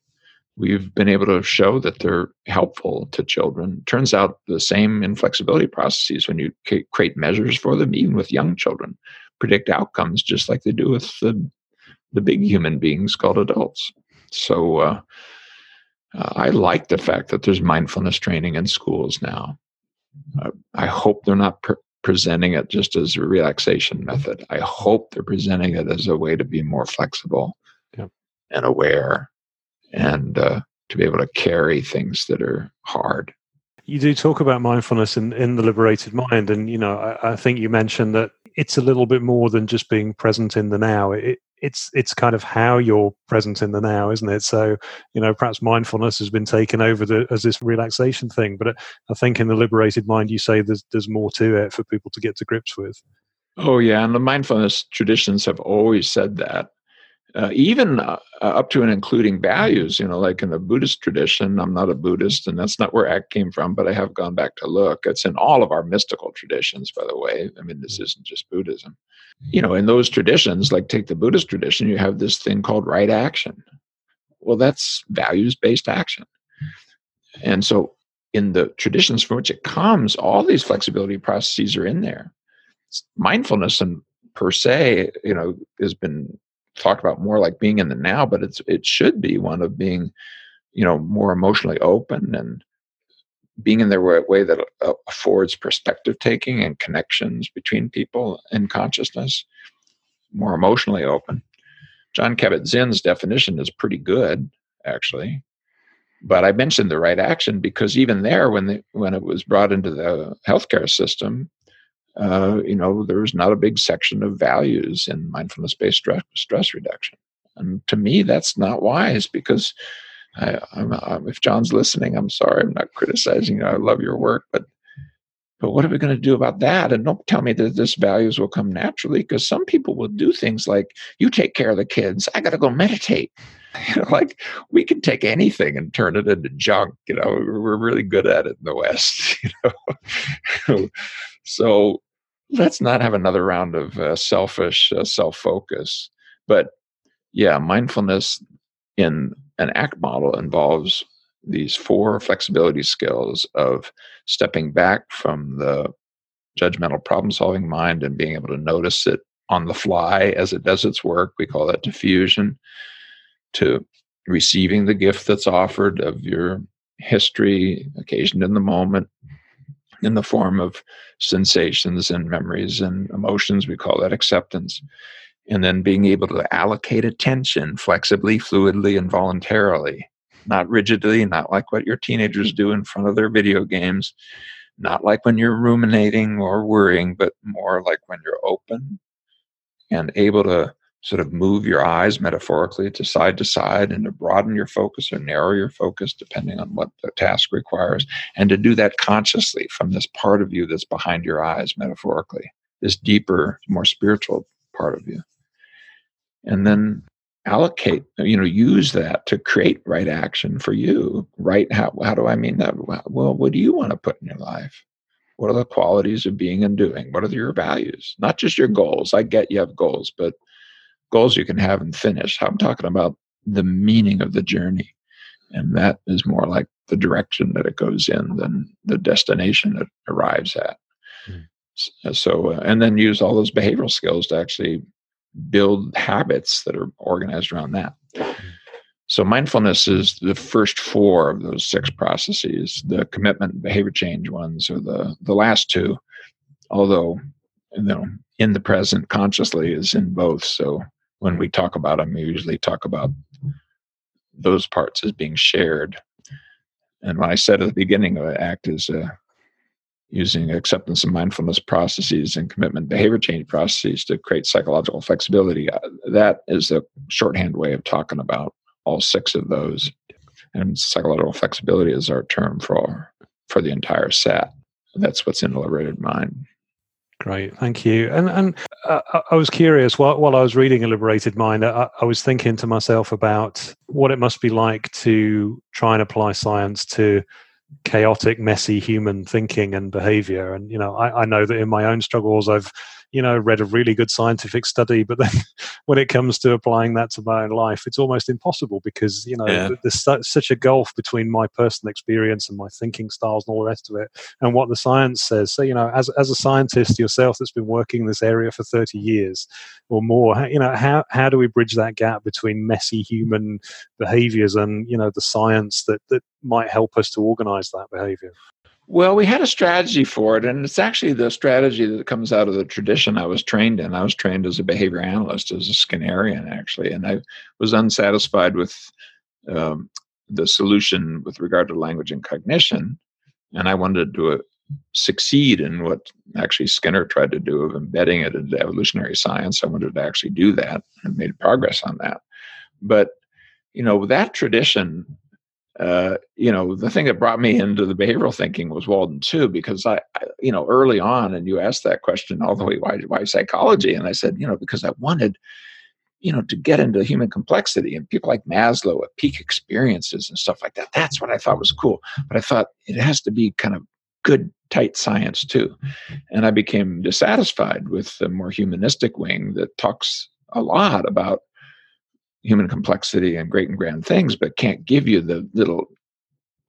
we've been able to show that they're helpful to children. Turns out the same inflexibility processes when you create measures for them, even with young children, predict outcomes just like they do with the the big human beings called adults. So uh, uh, I like the fact that there's mindfulness training in schools now. Uh, I hope they're not pre- presenting it just as a relaxation method. I hope they're presenting it as a way to be more flexible yeah. and aware and uh, to be able to carry things that are hard. You do talk about mindfulness in, in the liberated mind, and you know, I, I think you mentioned that it's a little bit more than just being present in the now. It, it's it's kind of how you're present in the now, isn't it? So you know, perhaps mindfulness has been taken over the, as this relaxation thing, but I think in the liberated mind, you say there's there's more to it for people to get to grips with. Oh yeah, and the mindfulness traditions have always said that uh, even uh, uh, up to and including values, you know, like in the Buddhist tradition. I'm not a Buddhist, and that's not where ACT came from, but I have gone back to look. It's in all of our mystical traditions, by the way. I mean, this isn't just Buddhism. You know, in those traditions, like take the Buddhist tradition, you have this thing called right action. Well, that's values based action. And so, in the traditions from which it comes, all these flexibility processes are in there. Mindfulness and per se, you know, has been talked about more like being in the now, but it's it should be one of being, you know, more emotionally open and being in their way, way that uh, affords perspective taking and connections between people and consciousness, more emotionally open. John Kabat-Zinn's definition is pretty good, actually. But I mentioned the right action because even there, when the, when it was brought into the healthcare system, uh, you know, there's not a big section of values in mindfulness based stress, stress reduction. And to me, that's not wise because I, I'm, I'm, if John's listening, I'm sorry, I'm not criticizing you. I love your work, but but what are we going to do about that? And don't tell me that this values will come naturally because some people will do things like you take care of the kids. I got to go meditate. <laughs> You know, like we can take anything and turn it into junk. You know, we're really good at it in the West. <laughs> You know, <laughs> so let's not have another round of uh, selfish uh, self focus. But yeah, mindfulness in an ACT model involves these four flexibility skills of stepping back from the judgmental problem solving mind and being able to notice it on the fly as it does its work. We call that defusion. To receiving the gift that's offered of your history, occasioned in the moment, in the form of sensations and memories and emotions. We call that acceptance. And then being able to allocate attention flexibly, fluidly, and voluntarily, not rigidly, not like what your teenagers do in front of their video games, not like when you're ruminating or worrying, but more like when you're open and able to sort of move your eyes metaphorically to side to side and to broaden your focus or narrow your focus depending on what the task requires and to do that consciously from this part of you that's behind your eyes metaphorically this deeper more spiritual part of you. And then allocate you know use that to create right action for you. Right how, how do i mean that? Well what do you want to put in your life? What are the qualities of being and doing? What are your values? Not just your goals. I get you have goals but goals you can have and finish. I'm talking about the meaning of the journey. And that is more like the direction that it goes in than the destination it arrives at. Mm. So, uh, and then use all those behavioral skills to actually build habits that are organized around that. Mm. So, mindfulness is the first four of those six processes. The commitment, and behavior change ones are the, the last two, although, you know, in the present consciously is in both. So, when we talk about them, we usually talk about those parts as being shared. And when I said at the beginning of the act is uh, using acceptance and mindfulness processes and commitment behavior change processes to create psychological flexibility, uh, that is a shorthand way of talking about all six of those. And psychological flexibility is our term for for the entire set. That's what's in the liberated mind. Great, thank you. And and uh, I was curious while while I was reading A Liberated Mind, I, I, was thinking to myself about what it must be like to try and apply science to chaotic, messy human thinking and behavior. And you know, I, I know that in my own struggles, I've you know, read a really good scientific study, but then <laughs> when it comes to applying that to my own life, it's almost impossible because, you know, yeah. there's such a gulf between my personal experience and my thinking styles and all the rest of it and what the science says. So, you know, as, as a scientist yourself that's been working in this area for 30 years or more, you know, how, how do we bridge that gap between messy human behaviors and, you know, the science that, that might help us to organize that behavior? Well, we had a strategy for it, and it's actually the strategy that comes out of the tradition I was trained in. I was trained as a behavior analyst, as a Skinnerian, actually, and I was unsatisfied with um, the solution with regard to language and cognition, and I wanted to uh, succeed in what actually Skinner tried to do of embedding it into evolutionary science. I wanted to actually do that and made progress on that. But you know, that tradition uh, you know, the thing that brought me into the behavioral thinking was Walden Two, because I, I, you know, early on, and you asked that question all the way, why, why psychology? And I said, you know, because I wanted, you know, to get into human complexity and people like Maslow peak experiences and stuff like that. That's what I thought was cool. But I thought it has to be kind of good, tight science too. And I became dissatisfied with the more humanistic wing that talks a lot about human complexity and great and grand things, but can't give you the little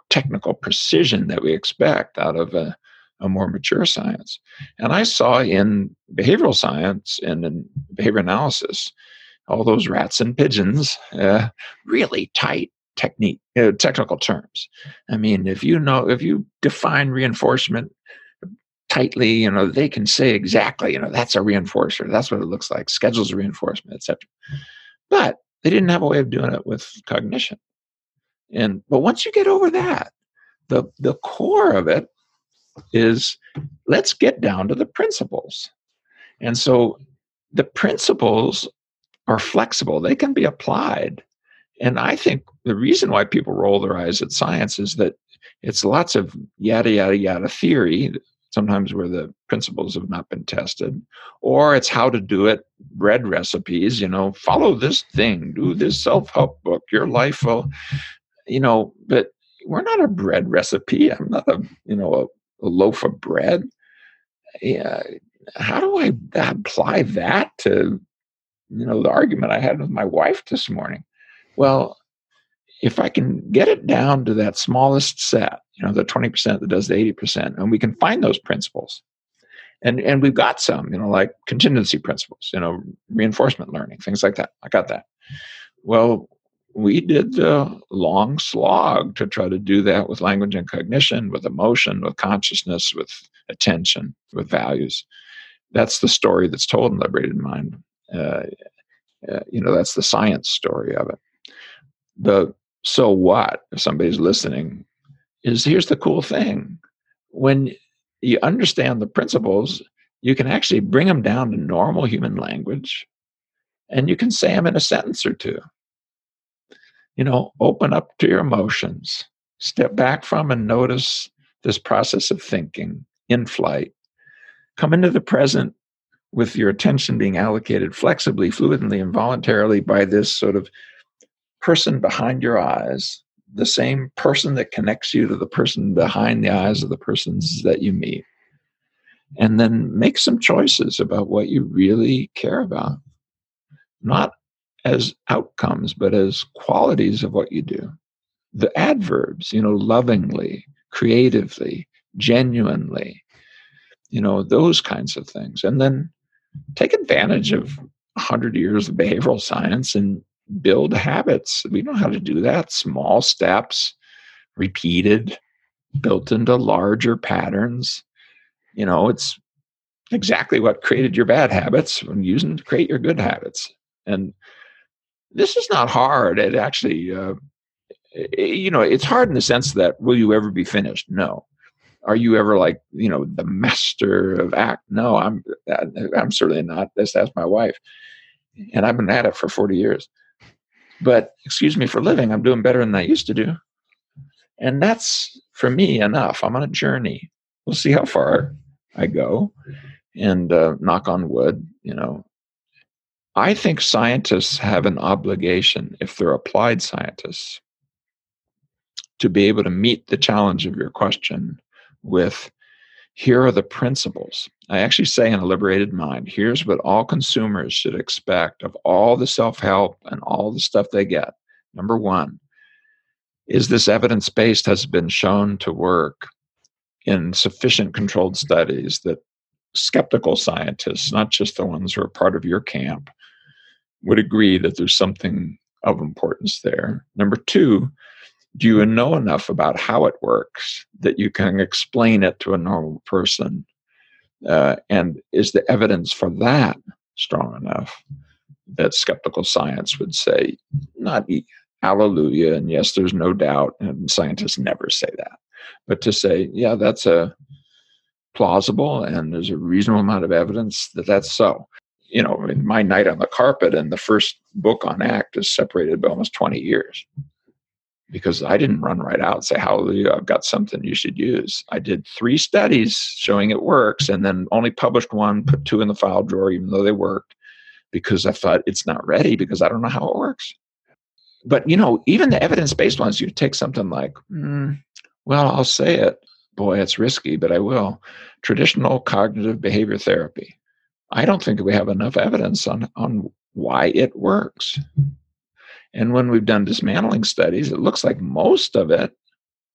technical precision that we expect out of a, a more mature science. And I saw in behavioral science and in behavior analysis all those rats and pigeons, uh, really tight technique, uh, technical terms. I mean, if you know, if you define reinforcement tightly, you know, they can say exactly, you know, that's a reinforcer. That's what it looks like. Schedules reinforcement, etc. But they didn't have a way of doing it with cognition. And but once you get over that, the the core of it is let's get down to the principles. And so the principles are flexible. They can be applied. And I think the reason why people roll their eyes at science is that it's lots of yada yada yada theory sometimes where the principles have not been tested or it's how to do it bread recipes you know follow this thing do mm-hmm. this self-help book your life will you know but we're not a bread recipe. I'm not a you know a, a loaf of bread. Yeah how do i apply that to you know, the argument I had with my wife this morning. Well, if I can get it down to that smallest set, you know, the 20% that does the 80%, and we can find those principles. And and we've got some, you know, like contingency principles, you know, reinforcement learning, things like that. I got that. Well, we did the long slog to try to do that with language and cognition, with emotion, with consciousness, with attention, with values. That's the story that's told in Liberated Mind. Uh, uh, you know, that's the science story of it. The so what, if somebody's listening, is here's the cool thing. When you understand the principles, you can actually bring them down to normal human language and you can say them in a sentence or two you know, open up to your emotions, step back from and notice this process of thinking in flight. Come into the present with your attention being allocated flexibly, fluidly, and voluntarily by this sort of person behind your eyes, the same person that connects you to the person behind the eyes of the persons that you meet. And then make some choices about what you really care about. Not as outcomes, but as qualities of what you do. The adverbs, you know, lovingly, creatively, genuinely, you know, those kinds of things. And then take advantage of 100 years of behavioral science and build habits. We know how to do that. Small steps, repeated, built into larger patterns. You know, it's exactly what created your bad habits when using to create your good habits. And this is not hard. It actually, uh, it, you know, it's hard in the sense that will you ever be finished? No. Are you ever like you know the master of act? No, I'm. I'm certainly not. This that's my wife, and I've been at it for forty years. But excuse me for living, I'm doing better than I used to do, and that's for me enough. I'm on a journey. We'll see how far I go, and uh, knock on wood. You know, I think scientists have an obligation, if they're applied scientists, to be able to meet the challenge of your question with here are the principles. I actually say in a liberated mind, here's what all consumers should expect of all the self help and all the stuff they get. Number one, is this evidence based has been shown to work in sufficient controlled studies that skeptical scientists, not just the ones who are part of your camp, would agree that there's something of importance there. Number two, do you know enough about how it works that you can explain it to a normal person? Uh, and is the evidence for that strong enough that skeptical science would say, not hallelujah, and yes, there's no doubt, and scientists never say that, but to say, yeah, that's a plausible and there's a reasonable amount of evidence that that's so. You know, my night on the carpet and the first book on ACT is separated by almost 20 years because I didn't run right out and say, Hallelujah, I've got something you should use. I did three studies showing it works and then only published one, put two in the file drawer, even though they worked, because I thought it's not ready because I don't know how it works. But, you know, even the evidence based ones, you take something like, mm, well, I'll say it. Boy, it's risky, but I will. Traditional cognitive behavior therapy I don't think we have enough evidence on, on why it works. And when we've done dismantling studies, it looks like most of it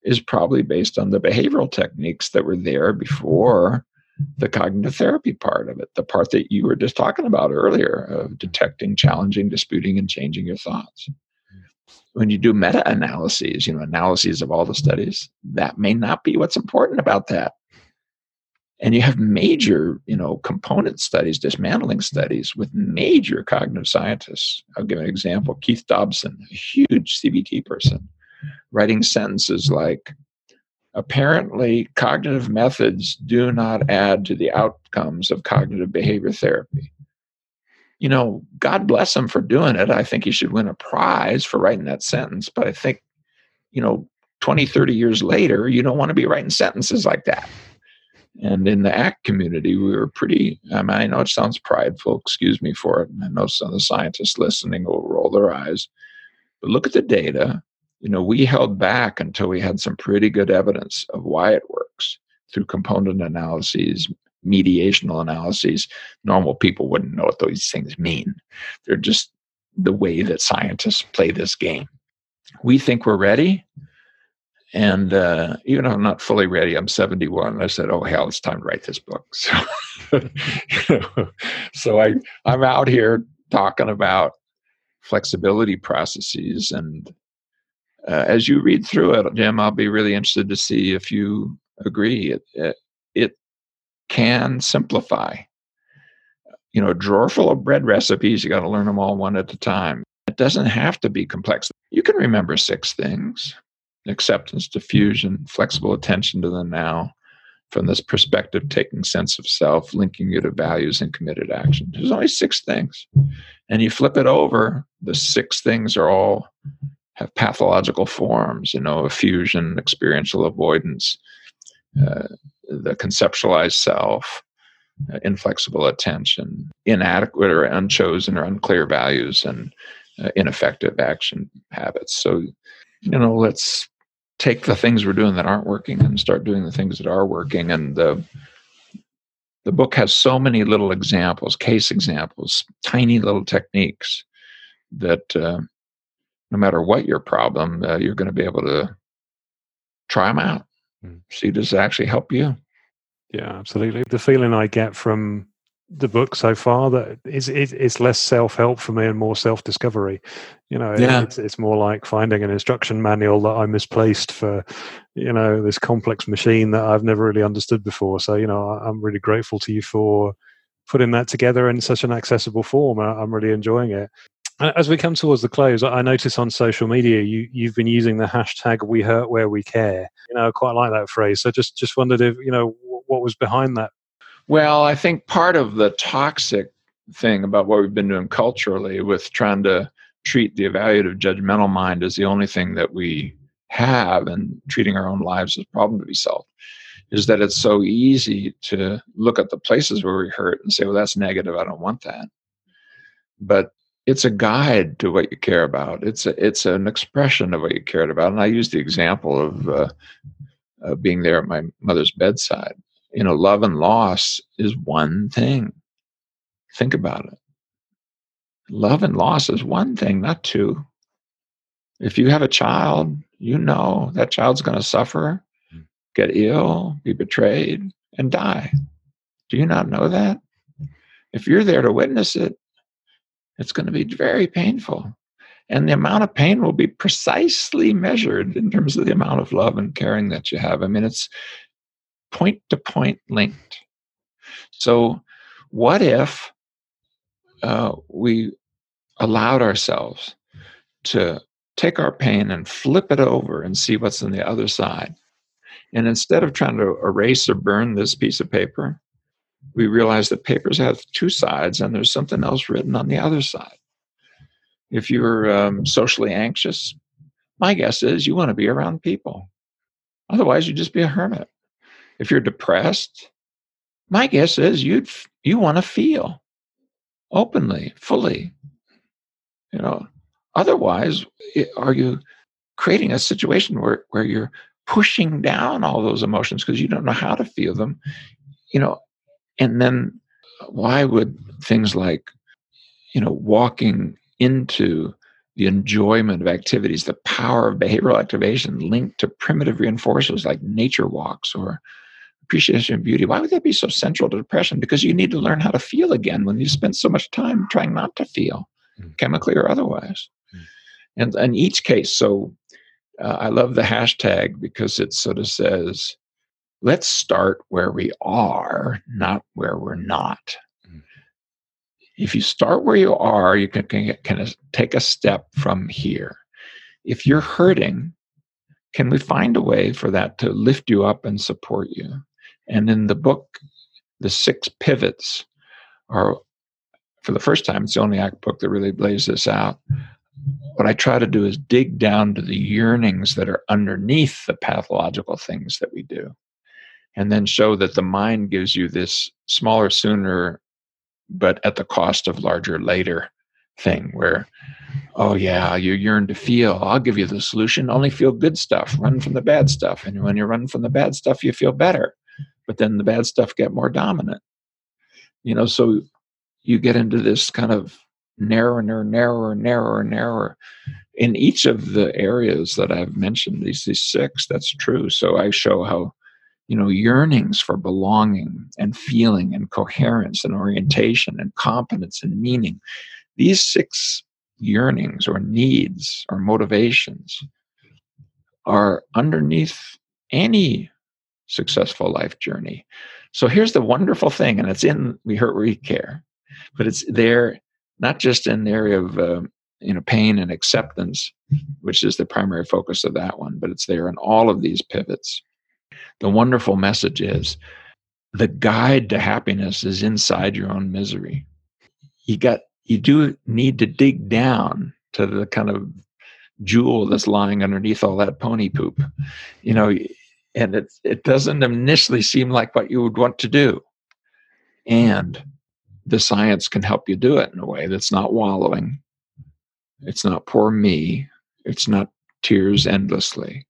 is probably based on the behavioral techniques that were there before the cognitive therapy part of it, the part that you were just talking about earlier of mm-hmm. detecting, challenging, disputing, and changing your thoughts. When you do meta analyses, you know, analyses of all the studies, that may not be what's important about that and you have major you know component studies dismantling studies with major cognitive scientists. I'll give an example. Keith dobson a huge cbt person writing sentences like apparently cognitive methods do not add to the outcomes of cognitive behavior therapy. You know god bless him for doing it. I think he should win a prize for writing that sentence but i think you know 20 30 years later you don't want to be writing sentences like that and in the ACT community, we were pretty, I mean, I know it sounds prideful, excuse me for it. I know some of the scientists listening will roll their eyes. But look at the data. You know, we held back until we had some pretty good evidence of why it works through component analyses, mediational analyses, normal people wouldn't know what those things mean. They're just the way that scientists play this game. We think we're ready. And uh, even if I'm not fully ready, I'm 71. I said, "Oh hell, it's time to write this book." <laughs> So, you know, so I I'm out here talking about flexibility processes, and uh, as you read through it, Jim, I'll be really interested to see if you agree. It, it, it can simplify. You know, a drawer full of bread recipes, you got to learn them all one at a time. It doesn't have to be complex. You can remember six things acceptance, defusion, flexible attention to the now, from this perspective, taking sense of self, linking you to values and committed action. There's only six things. And you flip it over, the six things are all have pathological forms, you know, effusion, experiential avoidance, uh, the conceptualized self, uh, inflexible attention, inadequate or unchosen or unclear values, and uh, ineffective action habits. So, you know, let's take the things we're doing that aren't working and start doing the things that are working. And the the book has so many little examples, case examples, tiny little techniques that uh, no matter what your problem, uh, you're going to be able to try them out. Mm. See, does it actually help you? Yeah, absolutely. The feeling I get from the book so far that it's it's less self help for me and more self discovery. You know, yeah. it's it's more like finding an instruction manual that I misplaced for, you know, this complex machine that I've never really understood before. So you know, I'm really grateful to you for putting that together in such an accessible form. I'm really enjoying it. As we come towards the close, I notice on social media you you've been using the hashtag "We Hurt Where We Care." You know, I quite like that phrase. So just just wondered if you know what was behind that well, I think part of the toxic thing about what we've been doing culturally with trying to treat the evaluative judgmental mind as the only thing that we have and treating our own lives as a problem to be solved is that it's so easy to look at the places where we hurt and say, well, that's negative. I don't want that. But it's a guide to what you care about. It's a, it's an expression of what you cared about. And I use the example of uh, uh, being there at my mother's bedside you know, love and loss is one thing. Think about it. Love and loss is one thing, not two. If you have a child, you know that child's going to suffer, hmm. get ill, be betrayed, and die. Do you not know that? If you're there to witness it, it's going to be very painful. And the amount of pain will be precisely measured in terms of the amount of love and caring that you have. I mean, it's point to point linked. So, what if uh, we allowed ourselves to take our pain and flip it over and see what's on the other side? And instead of trying to erase or burn this piece of paper, we realize that papers have two sides and there's something else written on the other side. If you're um, socially anxious, my guess is you want to be around people. Otherwise, you'd just be a hermit. If you're depressed, my guess is you'd you want to feel openly, fully. You know, otherwise, are you creating a situation where where you're pushing down all those emotions because you don't know how to feel them? You know, and then why would things like you know walking into the enjoyment of activities, the power of behavioral activation linked to primitive reinforcers like nature walks or appreciation of beauty. Why would that be so central to depression? Because you need to learn how to feel again when you spend so much time trying not to feel, mm. chemically or otherwise. Mm. And in each case, so uh, I love the hashtag because it sort of says, let's start where we are, not where we're not. Mm. If you start where you are, you can, can, can take a step from here. If you're hurting, can we find a way for that to lift you up and support you? And in the book, the six pivots are, for the first time, it's the only act book that really lays this out. What I try to do is dig down to the yearnings that are underneath the pathological things that we do, and then show that the mind gives you this smaller sooner, but at the cost of larger later thing where oh yeah you yearn to feel. I'll give you the solution. Only feel good stuff. Run from the bad stuff. And when you run from the bad stuff you feel better but then the bad stuff get more dominant. You know, so you get into this kind of narrower, narrower, narrower, narrower. In each of the areas that I've mentioned, these these six, that's true. So I show how, you know, yearnings for belonging and feeling and coherence and orientation and competence and meaning, these six yearnings or needs or motivations are underneath any successful life journey. So here's the wonderful thing, and it's in We Hurt We Care, but it's there not just in the area of uh, you know pain and acceptance, which is the primary focus of that one, but it's there in all of these pivots. The wonderful message is the guide to happiness is inside your own misery. You got you do need to dig down to the kind of jewel that's lying underneath all that pony poop. You know, and it it doesn't initially seem like what you would want to do. And the science can help you do it in a way that's not wallowing. It's not poor me. It's not tears endlessly.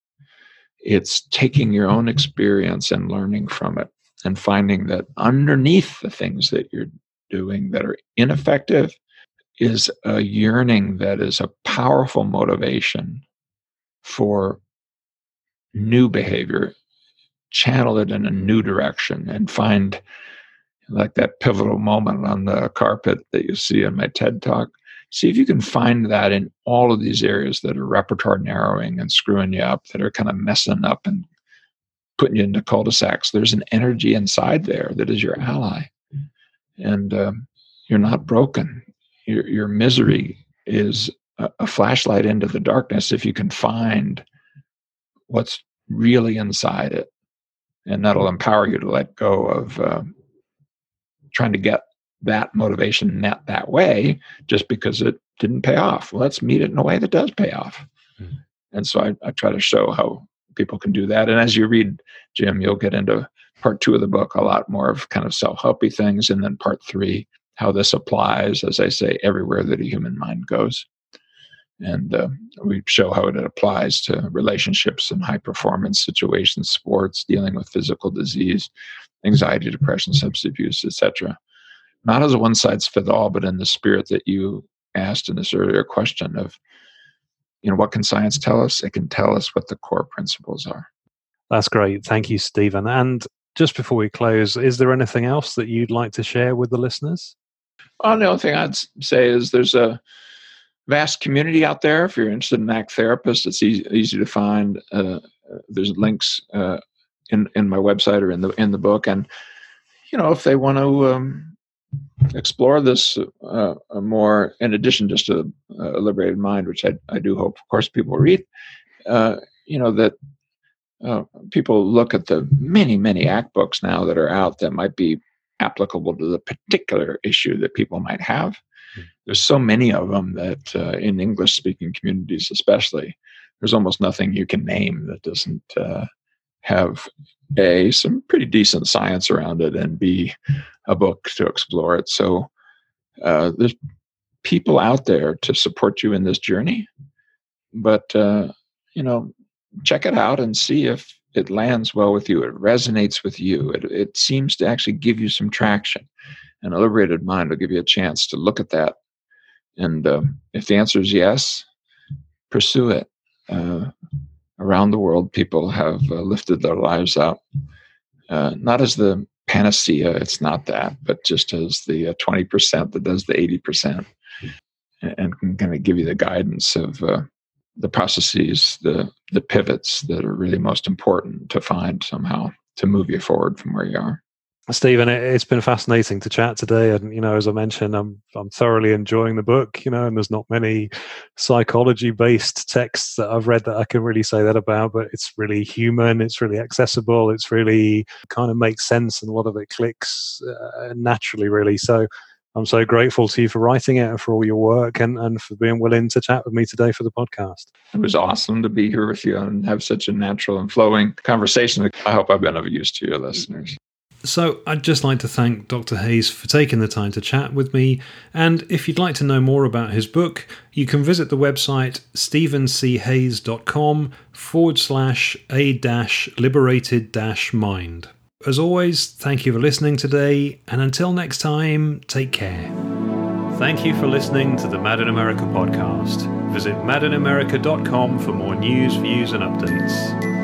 It's taking your own experience and learning from it and finding that underneath the things that you're doing that are ineffective is a yearning that is a powerful motivation for new behavior, channel it in a new direction and find like that pivotal moment on the carpet that you see in my TED talk. See if you can find that in all of these areas that are repertoire narrowing and screwing you up, that are kind of messing up and putting you into cul-de-sacs. There's an energy inside there that is your ally, and um, you're not broken. Your your misery is a, a flashlight into the darkness if you can find what's really inside it, and that'll empower you to let go of. Uh, trying to get that motivation net that way just because it didn't pay off. Well, let's meet it in a way that does pay off. Mm-hmm. And so I, I, try to show how people can do that. And as you read, Jim, you'll get into part two of the book a lot more of kind of self helpy things. And then part three, how this applies, as I say, everywhere that a human mind goes. And uh, we show how it applies to relationships and high performance situations, sports, dealing with physical disease, anxiety, depression, substance abuse, etc. Not as a one size fits all, but in the spirit that you asked in this earlier question of, you know, what can science tell us? It can tell us what the core principles are. That's great. Thank you, Steven. And just before we close, is there anything else that you'd like to share with the listeners? Well, the only thing I'd say is there's a vast community out there. If you're interested in ACT therapists, it's easy, easy to find. Uh, there's links uh, in in my website or in the in the book and you know if they want to um, explore this uh, more in addition just to a liberated mind which I, I do hope of course people read uh, you know that uh, people look at the many many ACT books now that are out that might be applicable to the particular issue that people might have hmm. there's so many of them that uh, in english speaking communities especially there's almost nothing you can name that doesn't uh, have a some pretty decent science around it and b a book to explore it so uh, there's people out there to support you in this journey but uh, you know check it out and see if it lands well with you it resonates with you it, it seems to actually give you some traction. And a liberated mind will give you a chance to look at that and uh, if the answer is yes pursue it. Uh, around the world, people have uh, lifted their lives out, uh, not as the panacea, it's not that, but just as the uh, 20% that does the 80% and can kind of give you the guidance of uh, the processes, the, the pivots that are really most important to find somehow to move you forward from where you are. Steven, it's been fascinating to chat today, and you know, as I mentioned, I'm I'm thoroughly enjoying the book. You know, and there's not many psychology-based texts that I've read that I can really say that about. But it's really human. It's really accessible. It's really kind of makes sense, and a lot of it clicks uh, naturally, really. So, I'm so grateful to you for writing it and for all your work, and and for being willing to chat with me today for the podcast. It was awesome to be here with you and have such a natural and flowing conversation. I hope I've been of use to your listeners. So, I'd just like to thank Dr. Hayes for taking the time to chat with me. And if you'd like to know more about his book, you can visit the website stevenchayes.com forward slash a dash liberated dash mind. As always, thank you for listening today, and until next time, take care. Thank you for listening to the Mad in America podcast. Visit madinamerica.com for more news, views, and updates.